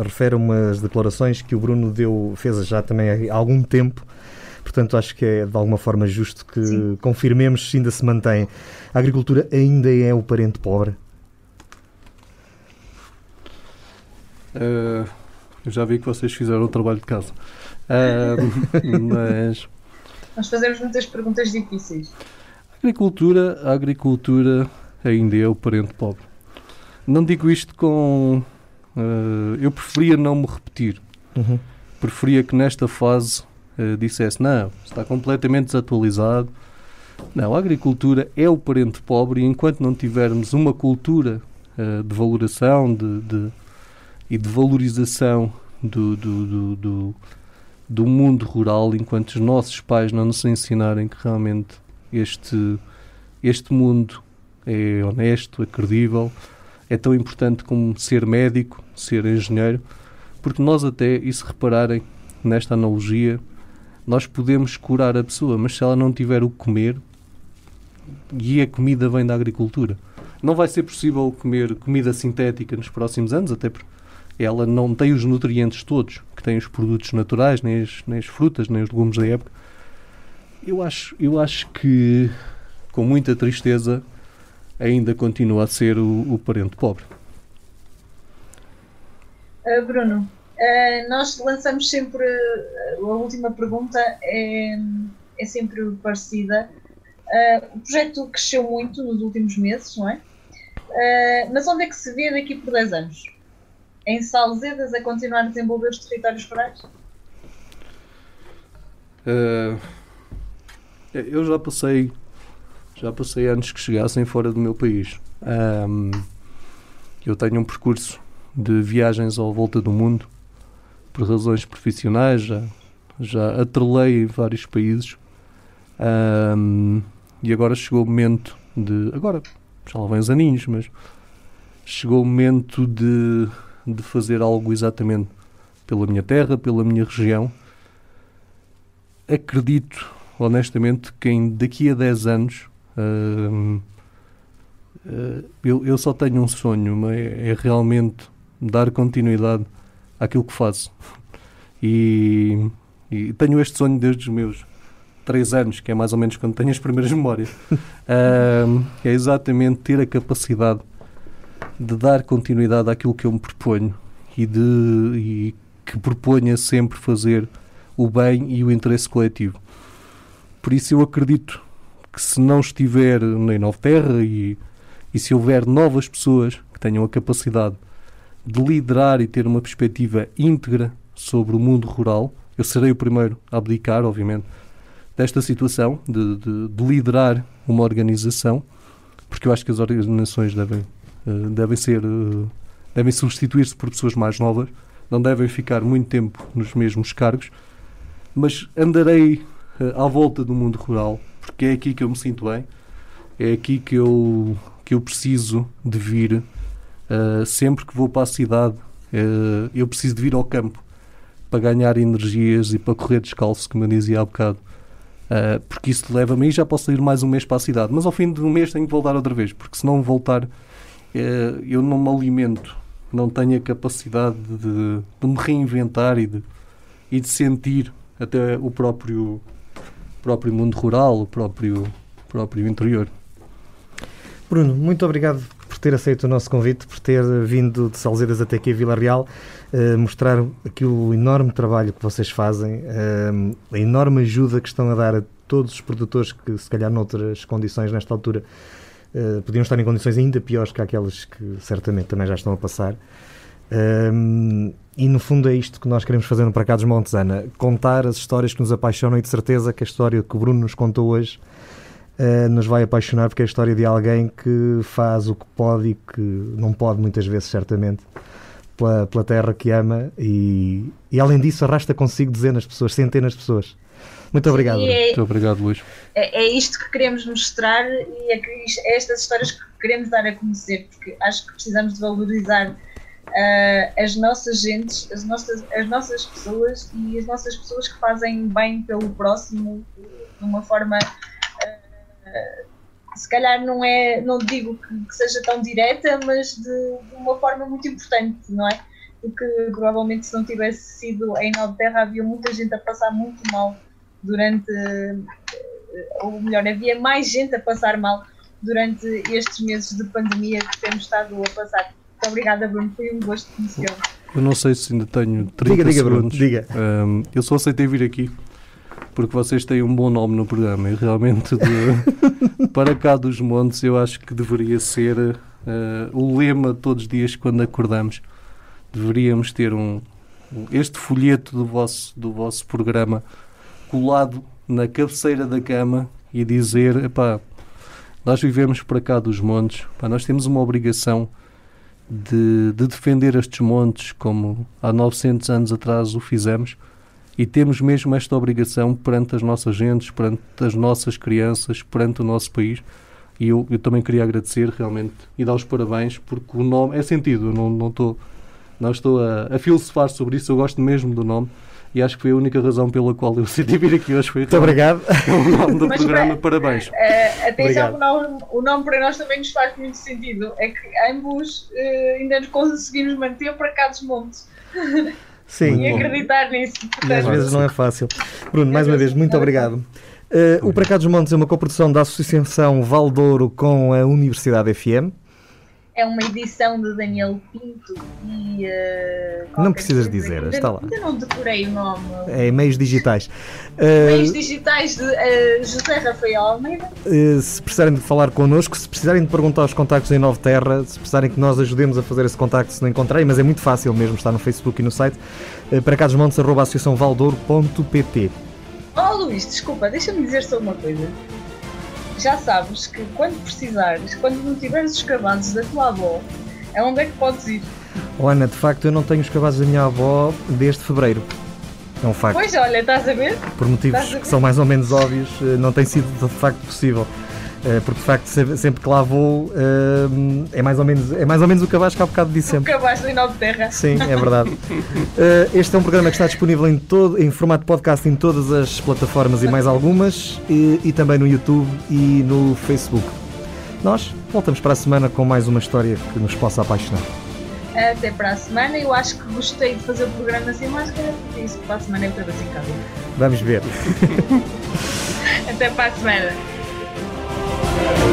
refere a umas declarações que o Bruno deu, fez já também há algum tempo. Portanto, acho que é de alguma forma justo que Sim. confirmemos se ainda se mantém. A agricultura ainda é o parente pobre? Uh, eu já vi que vocês fizeram o trabalho de casa. Uh, mas nós fazemos muitas perguntas difíceis. A agricultura, a agricultura ainda é o parente pobre. Não digo isto com. Uh, eu preferia não me repetir. Uhum. Preferia que nesta fase uh, dissesse: não, está completamente desatualizado. Não, a agricultura é o parente pobre e enquanto não tivermos uma cultura uh, de valoração de, de, e de valorização do, do, do, do do mundo rural enquanto os nossos pais não nos ensinarem que realmente este, este mundo é honesto, é credível, é tão importante como ser médico, ser engenheiro, porque nós até, e se repararem nesta analogia, nós podemos curar a pessoa, mas se ela não tiver o que comer, e a comida vem da agricultura, não vai ser possível comer comida sintética nos próximos anos, até porque ela não tem os nutrientes todos que têm os produtos naturais, nem as, nem as frutas, nem os legumes da época. Eu acho, eu acho que, com muita tristeza, ainda continua a ser o, o parente pobre. Uh, Bruno, uh, nós lançamos sempre uh, a última pergunta é, é sempre parecida. Uh, o projeto cresceu muito nos últimos meses, não é? Mas onde é que se vê daqui por 10 anos? Em Salzedas a continuar a desenvolver os territórios rurais? Eu já passei já passei anos que chegassem fora do meu país. Um, eu tenho um percurso de viagens à volta do mundo por razões profissionais, já, já atrelei em vários países um, e agora chegou o momento de. Agora, já lá vem uns aninhos, mas chegou o momento de, de fazer algo exatamente pela minha terra, pela minha região. Acredito, honestamente, que em, daqui a 10 anos uh, uh, eu, eu só tenho um sonho, é, é realmente dar continuidade àquilo que faço. E, e, tenho este sonho desde os meus 3 anos, que é mais ou menos quando tenho as primeiras memórias. uh, é exatamente ter a capacidade de dar continuidade àquilo que eu me proponho e, de, e que proponha sempre fazer o bem e o interesse coletivo. Por isso eu acredito que se não estiver em Nova Terra e, e se houver novas pessoas que tenham a capacidade de liderar e ter uma perspectiva íntegra sobre o mundo rural, eu serei o primeiro a abdicar, obviamente, desta situação de, de, de liderar uma organização, porque eu acho que as organizações devem, uh, devem ser uh, devem substituir-se por pessoas mais novas, não devem ficar muito tempo nos mesmos cargos, mas andarei uh, à volta do mundo rural, porque é aqui que eu me sinto bem, é aqui que eu, que eu preciso de vir Uh, sempre que vou para a cidade, uh, eu preciso de vir ao campo para ganhar energias e para correr descalço, como eu dizia há bocado. Uh, porque isso leva-me e já posso ir mais um mês para a cidade. Mas ao fim de um mês tenho que voltar outra vez, porque se não voltar, eu não me alimento, não tenho a capacidade de, de me reinventar e de, e de sentir até o próprio, próprio mundo rural, o próprio, próprio interior. Bruno, muito obrigado ter aceito o nosso convite, por ter vindo de Salzeiras até aqui a Vila Real, uh, mostrar aqui o enorme trabalho que vocês fazem, uh, a enorme ajuda que estão a dar a todos os produtores que, se calhar, noutras condições, nesta altura, uh, podiam estar em condições ainda piores que aquelas que certamente também já estão a passar. e no fundo é isto que nós queremos fazer no Para dos Montes, Ana. Contar as histórias que nos apaixonam e de certeza que a história que o Bruno nos contou hoje uh, nos vai apaixonar porque é a história de alguém que faz o que pode e que não pode muitas vezes, certamente, pela, pela terra que ama e, e além disso arrasta consigo dezenas de pessoas, centenas de pessoas. Muito obrigado. É, Muito obrigado, Luís. É, é, isto que queremos mostrar e é, que, é estas histórias que queremos dar a conhecer, porque acho que precisamos de valorizar uh, as nossas gentes, as nossas, as nossas pessoas e as nossas pessoas que fazem bem pelo próximo de uma forma se calhar não é, não digo que, que seja tão direta, mas de, de, uma forma muito importante, não é? Porque provavelmente se não tivesse sido em Nova Terra havia muita gente a passar muito mal durante, ou melhor, havia mais gente a passar mal durante estes meses de pandemia que temos estado a passar. Muito obrigada, Bruno, foi um gosto conhecê-lo. Eu não sei se ainda tenho 30 diga, diga, segundos. Bruno, diga. Um, eu só aceitei vir aqui porque vocês têm um bom nome no programa. E realmente de, para cá dos montes eu acho que deveria ser uh, o lema todos os dias quando acordamos. Deveríamos ter um, este folheto do vosso, do vosso programa colado na cabeceira da cama e dizer, epá, nós vivemos para cá dos montes, epá, nós temos uma obrigação de, de defender estes montes como há 900 anos atrás o fizemos e temos mesmo esta obrigação perante as nossas gentes, perante as nossas crianças, perante o nosso país. E eu, eu também queria agradecer realmente e dar os parabéns, porque o nome é sentido, eu não, não, estou, não estou a, a filosofar sobre isso, eu gosto mesmo do nome e acho que foi a única razão pela qual eu decidi vir aqui hoje. Foi Muito obrigado. O nome do Mas, programa, parabéns. Uh, atenção, o nome, o nome para nós também nos faz muito sentido. É que ambos uh, ainda nos conseguimos manter para cá dos montes. Sim. E acreditar nisso. E às vezes não é fácil. Bruno, mais uma vez, muito obrigado. Uh, o Para Cá dos Montes é uma coprodução da Associação Valdouro com a Universidade FM. É uma edição de Daniel Pinto e. Uh, não precisas dizer, ainda, está lá. Ainda não decorei o nome. É meios digitais. Meios uh, digitais de uh, José Rafael Almeida. se precisarem de falar connosco, se precisarem de perguntar os contactos em Nova Terra, se precisarem que nós ajudemos a fazer esse contacto, se não encontrarem, mas é muito fácil mesmo, está no Facebook e no site, uh, para casosmontes.associaçãovaldouro.pt. Oh Luís, desculpa, deixa-me dizer só uma coisa já sabes que quando precisares, quando não tiveres os cavalos da tua avó, é onde é que podes ir. Oh, Ana, de facto eu não tenho os cavalos da minha avó desde fevereiro. É um facto. Pois, olha, estás a ver? Por motivos que são mais ou menos óbvios, eh, não tem sido de facto possível. Eh, porque de facto sempre que lá vou eh, é mais ou menos, é mais ou menos o Cavasco que há bocado disse sempre. O Cavasco em Nova Terra. Sim, é verdade. Eh, este é um programa que está disponível em, todo, em formato podcast em todas as plataformas e mais algumas, e, e também no YouTube e no Facebook. Nós voltamos para a semana com mais uma história que nos possa apaixonar. Até para a semana. Eu acho que gostei de fazer o programa sem máscara, porque isso para a semana eu estou assim em casa. Vamos ver. Até para a semana. Amen.